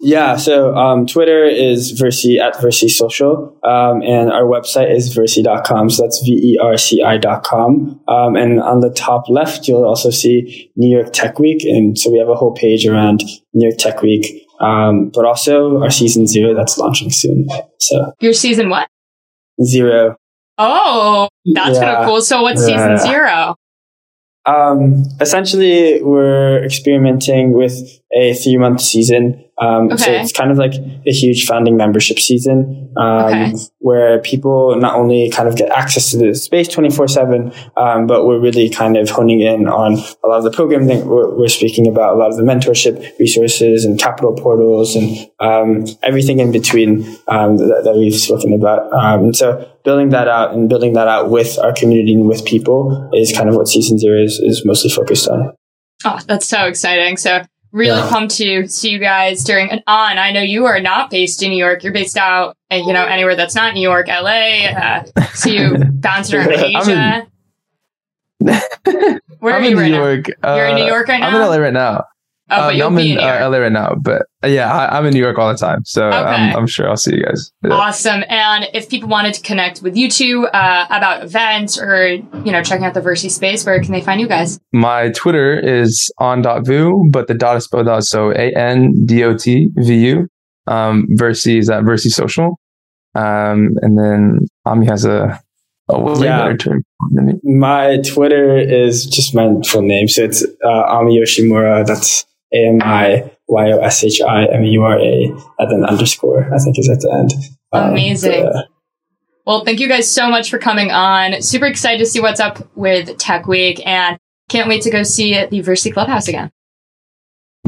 Yeah, so um, Twitter is Verci at Verci Social, um, and our website is verci.com. So that's V E R C I.com. Um, and on the top left, you'll also see New York Tech Week. And so we have a whole page around New York Tech Week, um, but also our season zero that's launching soon. So your season what? Zero. Oh, that's yeah. kind of cool. So what's yeah. season zero? Um, essentially, we're experimenting with a three month season um, okay. So it's kind of like a huge founding membership season um, okay. where people not only kind of get access to the space 24 um, 7, but we're really kind of honing in on a lot of the programming that we're, we're speaking about, a lot of the mentorship resources and capital portals and um, everything in between um, that, that, we've spoken about. Um, and so building that out and building that out with our community and with people is kind of what season zero is, is mostly focused on. Oh, that's so exciting. So really yeah. pumped to see you guys during an on. I know you are not based in New York. You're based out, uh, you know, anywhere that's not New York, LA. Uh, see you bouncing around Asia. Where I'm are you right New York. now? You're in New York right now. I'm in LA right now. Oh, but uh, you'll I'm be in, in, uh, LA right now, but uh, yeah, I, am in New York all the time, so okay. I'm, I'm, sure I'll see you guys. Yeah. Awesome! And if people wanted to connect with you two uh, about events or you know checking out the Verci space, where can they find you guys? My Twitter is on.vu, but the dot is spelled out so A N D O T V U. Um, Verci is at Verci Social, um, and then Ami has a Oh, yeah. My Twitter is just my full name. So it's uh, Ami Yoshimura. That's A M I Y O S H I M U R A, and then underscore, I think is at the end. Um, Amazing. But, uh, well, thank you guys so much for coming on. Super excited to see what's up with Tech Week and can't wait to go see the Verci Clubhouse again.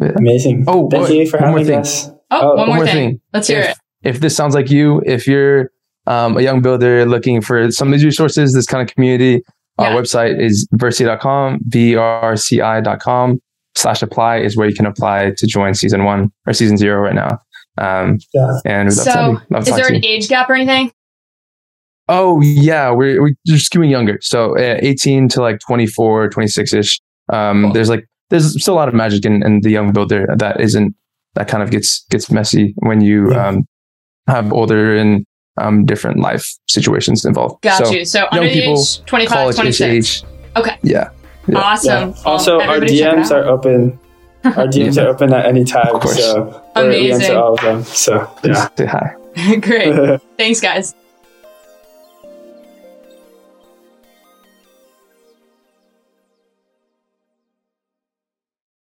Amazing. Oh, thank you for having us. Oh, oh, one, more, more thing. thing. Let's hear if, it. If this sounds like you, if you're um, a young builder looking for some of these resources, this kind of community, yeah. our website is verci.com, V-R-C-I.com slash apply is where you can apply to join season one or season zero right now. Um, yeah. And so is there an age gap or anything? Oh yeah, we're, we're just skewing younger. So uh, 18 to like 24, 26 ish. Um, cool. there's like, there's still a lot of magic in, in the young builder that isn't, that kind of gets, gets messy when you, yeah. um, have older and um, different life situations involved. Got so, you. So under people, age 25, 26. Age, okay. Yeah. Yeah. Awesome. Yeah. Also, our DMs are open. Our DMs are open at any time. Of course. So Amazing. we answer all of them. So yeah. Say hi. Great. Thanks, guys.